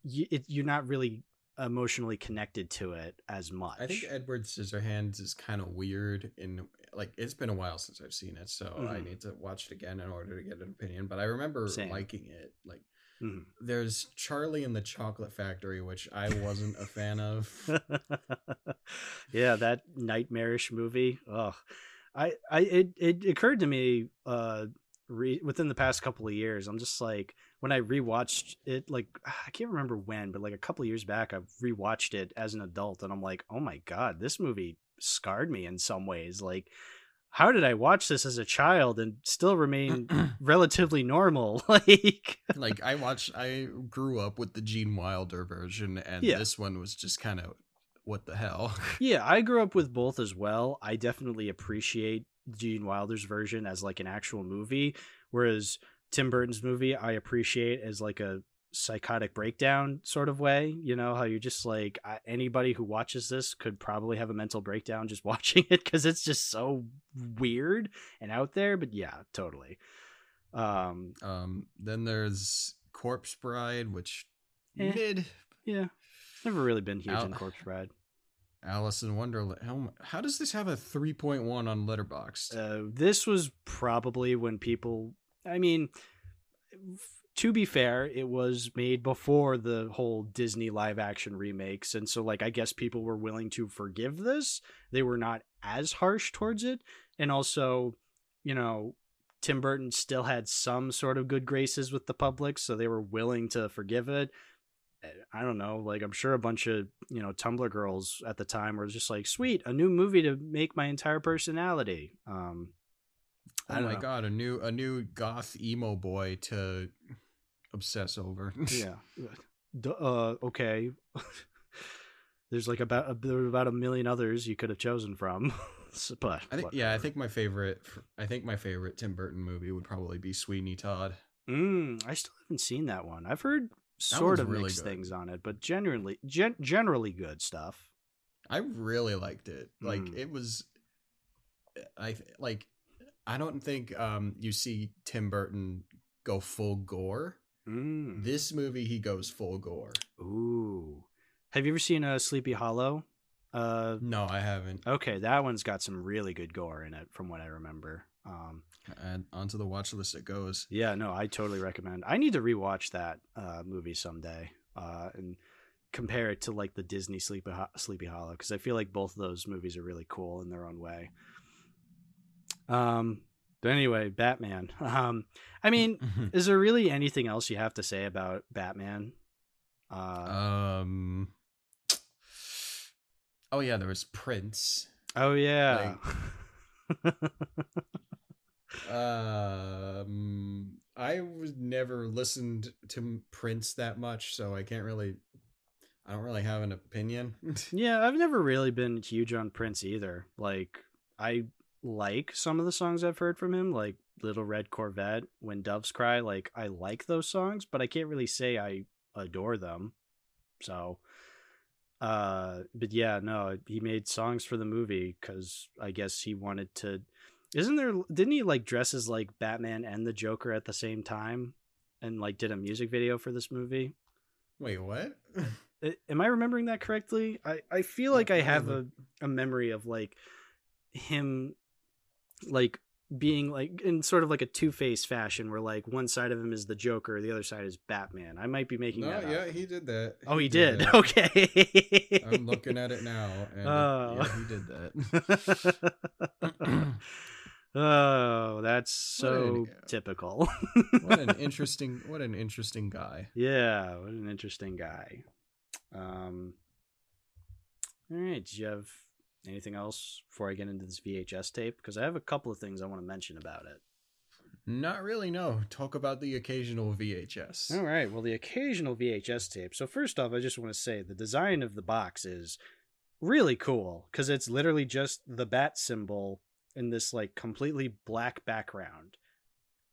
you, it, you're not really emotionally connected to it as much. I think Edward Scissorhands is kind of weird in like it's been a while since I've seen it, so I Mhm. need to watch it again in order to get an opinion. But I remember Same. liking it. Like Mhm. there's Charlie and the Chocolate Factory, which I wasn't a fan of. yeah, that nightmarish movie. Oh, I, I, it, it occurred to me, uh, re- within the past couple of years, I'm just like, when I rewatched it, like, I can't remember when, but like a couple of years back, I rewatched it as an adult and I'm like, oh my God, this movie scarred me in some ways. Like, how did I watch this as a child and still remain relatively normal? like, like I watched, I grew up with the Gene Wilder version, and Yeah. this one was just kind of what the hell. Yeah, I grew up with both as well. I definitely appreciate Gene Wilder's version as like an actual movie, whereas Tim Burton's movie I appreciate as like a psychotic breakdown sort of way. You know how you're just like I, anybody who watches this could probably have a mental breakdown just watching it because it's just so weird and out there. But yeah, totally. Um, Um, then there's Corpse Bride, which Eh. mid yeah, never really been huge in Corpse Bride. Alice in Wonderland. How, how does this have a 3.1 on Letterboxd? Uh, this was probably when people. I mean, to be fair, it was made before the whole Disney live action remakes, and so like I guess people were willing to forgive this. They were not as harsh towards it, and also, you know. Tim Burton still had some sort of good graces with the public, so they were willing to forgive it. I don't know, like I'm sure a bunch of you know Tumblr girls at the time were just like, "Sweet, a new movie to make my entire personality." Um, oh my know. god, a new a new goth emo boy to obsess over. yeah. D- uh, okay. There's like about a, there were about a million others you could have chosen from, but I think yeah, I think my favorite I think my favorite Tim Burton movie would probably be Sweeney Todd. Mm, I still haven't seen that one. I've heard sort of really mixed good. things on it, but generally, gen- generally good stuff. I really liked it. Like Mm. it was I like I don't think um you see Tim Burton go full gore. Mm. This movie he goes full gore. Ooh, have you ever seen a uh, Sleepy Hollow? Uh, No, I haven't. okay, that one's got some really good gore in it, from what I remember. Um, And onto the watch list it goes. Yeah, no, I totally recommend. I need to rewatch that uh, movie someday uh, and compare it to like the Disney Sleepy Ho- Sleepy Hollow because I feel like both of those movies are really cool in their own way. Um, but anyway, Batman. Um, I mean, is there really anything else you have to say about Batman? Uh, um. Oh yeah, there was Prince. Oh yeah. Like, um, I was never listened to Prince that much, so I can't really. I don't really have an opinion. yeah, I've never really been huge on Prince either. Like, I like some of the songs I've heard from him, like Little Red Corvette, When Doves Cry. Like, I like those songs, but I can't really say I adore them. So, uh, but yeah, no, he made songs for the movie because I guess he wanted to. Isn't there? Didn't he like dress as like Batman and the Joker at the same time, and like did a music video for this movie? Wait, what? Am I remembering that correctly? I I feel like I have a a memory of like him like being like in sort of like a two-faced fashion where like one side of him is the Joker, the other side is Batman. I might be making no, that yeah, up. he did that. Oh, he, did. did. Okay. I'm looking at it now, and oh. yeah, he did that. oh, that's so typical. what an interesting, what an interesting guy. Yeah, what an interesting guy. Um. All right, do you have Anything else before I get into this VHS tape? Because I have a couple of things I want to mention about it. Not really, no. Talk about the occasional VHS. All right. Well, the occasional VHS tape. So, first off, I just want to say the design of the box is really cool because it's literally just the bat symbol in this like completely black background.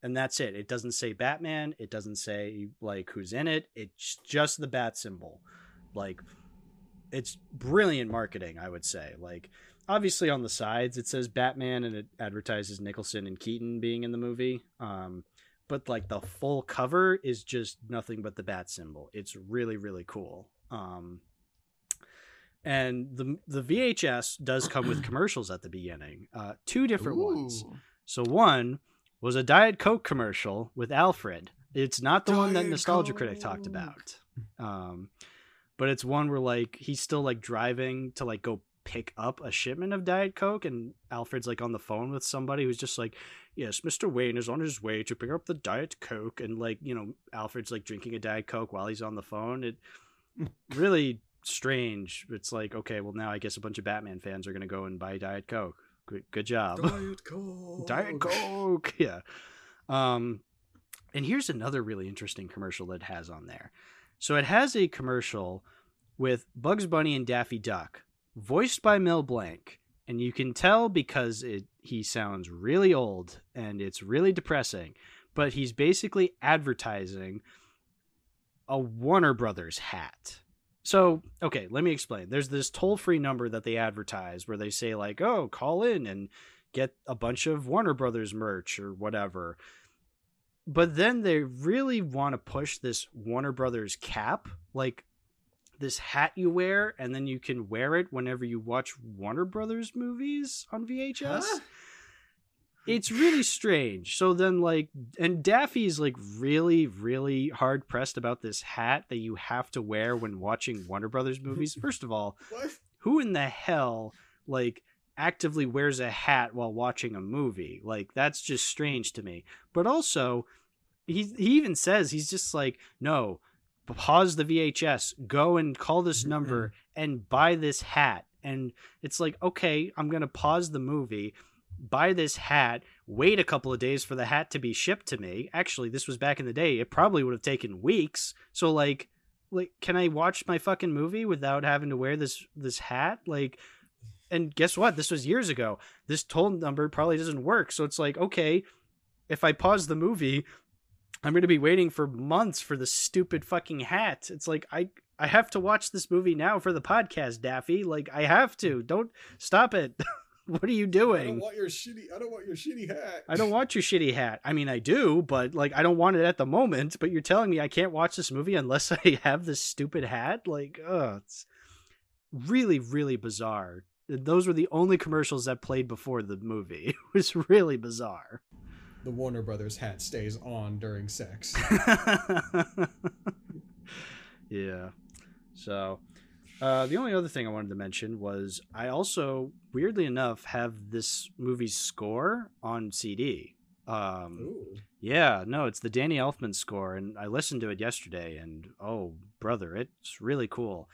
And that's it. It doesn't say Batman. It doesn't say like who's in it. It's just the bat symbol. Like it's brilliant marketing, I would say. Like obviously on the sides it says Batman and it advertises Nicholson and Keaton being in the movie. Um, but like the full cover is just nothing but the bat symbol. It's really really cool. Um, and the the VHS does come with commercials at the beginning. Uh, two different Ooh. ones. So one was a Diet Coke commercial with Alfred. It's not the Diet one that Nostalgia Coke. Critic talked about. Um, but it's one where like he's still like driving to like go pick up a shipment of Diet Coke, and Alfred's like on the phone with somebody who's just like, "Yes, Mister Wayne is on his way to pick up the Diet Coke," and like you know, Alfred's like drinking a Diet Coke while he's on the phone. It really strange. It's like, okay, well now I guess a bunch of Batman fans are gonna go and buy Diet Coke. Good, good job. Diet Coke. Diet Coke. Yeah. Um, and here's another really interesting commercial that has on there. So it has a commercial with Bugs Bunny and Daffy Duck, voiced by Mel Blanc, and you can tell because it he sounds really old and it's really depressing, but he's basically advertising a Warner Brothers hat. So, okay, let me explain. There's this toll-free number that they advertise where they say like, "Oh, call in and get a bunch of Warner Brothers merch or whatever." But then they really want to push this Warner Brothers cap, like this hat you wear, and then you can wear it whenever you watch Warner Brothers movies on VHS. Huh? It's really strange. So then, like, and Daffy's like really, really hard pressed about this hat that you have to wear when watching Warner Brothers movies. First of all, what? who in the hell, like, actively wears a hat while watching a movie. Like that's just strange to me. But also, he he even says he's just like, "No, pause the VHS, go and call this number and buy this hat." And it's like, "Okay, I'm going to pause the movie." buy this hat, wait a couple of days for the hat to be shipped to me. Actually, this was back in the day. It probably would have taken weeks. So like like can I watch my fucking movie without having to wear this this hat? Like and guess what? This was years ago. This toll number probably doesn't work. So it's like, okay, if I pause the movie, I'm going to be waiting for months for the stupid fucking hat. It's like I I have to watch this movie now for the podcast, Daffy. Like I have to. Don't stop it. what are you doing? I don't want your shitty I don't want your shitty hat. I don't want your shitty hat. I mean, I do, but like I don't want it at the moment, but you're telling me I can't watch this movie unless I have this stupid hat? Like, oh, it's really really bizarre those were the only commercials that played before the movie. It was really bizarre. The Warner Brothers hat stays on during sex. yeah. So, Uh, the only other thing I wanted to mention was I also, weirdly enough, have this movie's score on CD. Um, Ooh. yeah, no, it's the Danny Elfman score, and I listened to it yesterday, and oh, brother, it's really cool.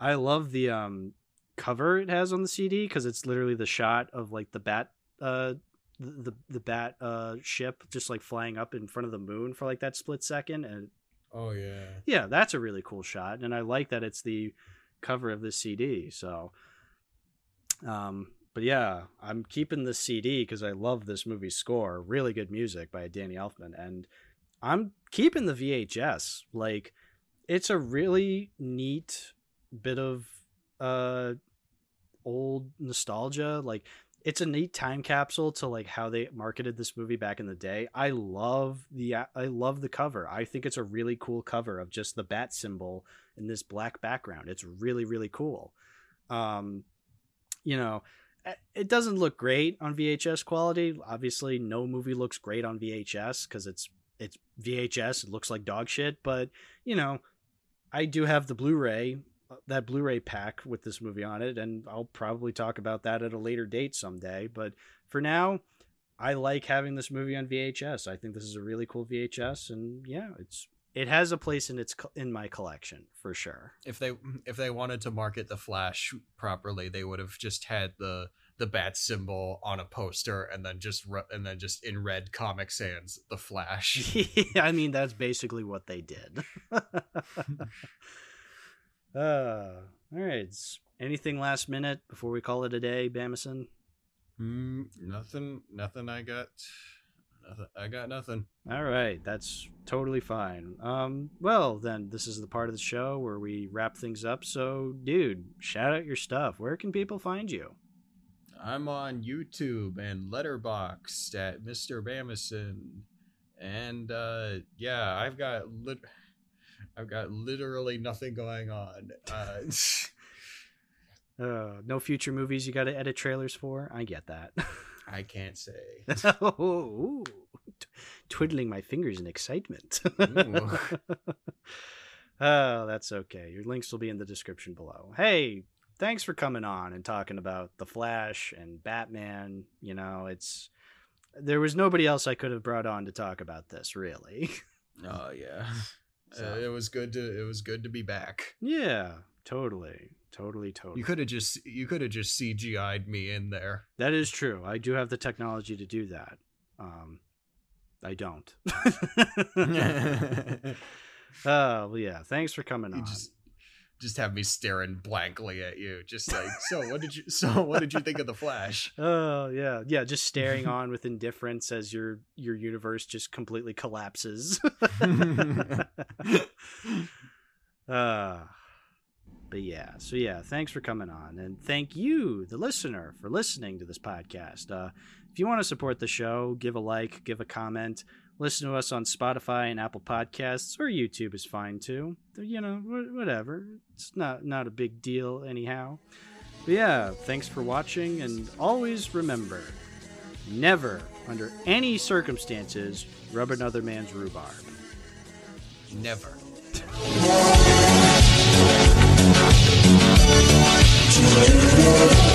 I love the um, cover it has on the CD because it's literally the shot of like the bat, uh, the the, bat uh, ship just like flying up in front of the moon for like that split second, and Oh yeah. yeah, that's a really cool shot, and I like that it's the cover of the CD. So, um, but yeah, I'm keeping the CD because I love this movie score. Really good music by Danny Elfman, and I'm keeping the VHS. Like, it's a really neat bit of uh old nostalgia. Like, it's a neat time capsule to like how they marketed this movie back in the day. I love the I love the cover. I think it's a really cool cover of just the bat symbol in this black background. It's really really cool. Um you know, it doesn't look great on VHS quality. Obviously, no movie looks great on VHS cuz it's it's VHS. It looks like dog shit, but you know, I do have the Blu-ray that Blu-ray pack with this movie on it, and I'll probably talk about that at a later date someday. But for now, I like having this movie on VHS. I think this is a really cool VHS, and yeah, it's it has a place in its in my collection for sure. If they if they wanted to market the Flash properly, they would have just had the the bat symbol on a poster and then just and then just in red Comic Sans the Flash. I mean that's basically what they did. Uh, all right. Anything last minute before we call it a day, Bamason? Mm, nothing. Nothing. I got. Nothing. I got nothing. All right, that's totally fine. Um, well then, this is the part of the show where we wrap things up. So, dude, shout out your stuff. Where can people find you? I'm on YouTube and Letterboxd at Mr. Bamason, and uh, yeah, I've got lit- I've got literally nothing going on. Uh, uh, no future movies you got to edit trailers for. I get that. I can't say. oh, twiddling my fingers in excitement. oh, that's okay. Your links will be in the description below. Hey, thanks for coming on and talking about the Flash and Batman. You know, it's there was nobody else I could have brought on to talk about this, really. Oh yeah. So. Uh, it was good to it was good to be back. Yeah, totally, totally, totally. You could have just you could have just CGI'd me in there. That is true. I do have the technology to do that. Um, I don't. Oh uh, well, yeah. Thanks for coming you on. Just, just have me staring blankly at you, just like, so what did you, so what did you think of the Flash? Oh yeah, yeah, just staring on with indifference as your your universe just completely collapses. uh, but yeah, so yeah, thanks for coming on, and thank you, the listener, for listening to this podcast. Uh, if you want to support the show, give a like, give a comment Listen to us on Spotify and Apple Podcasts, or YouTube is fine too. You know, whatever. It's not not a big deal anyhow. But yeah, thanks for watching, and always remember, never, under any circumstances, rub another man's rhubarb. Never. Just you.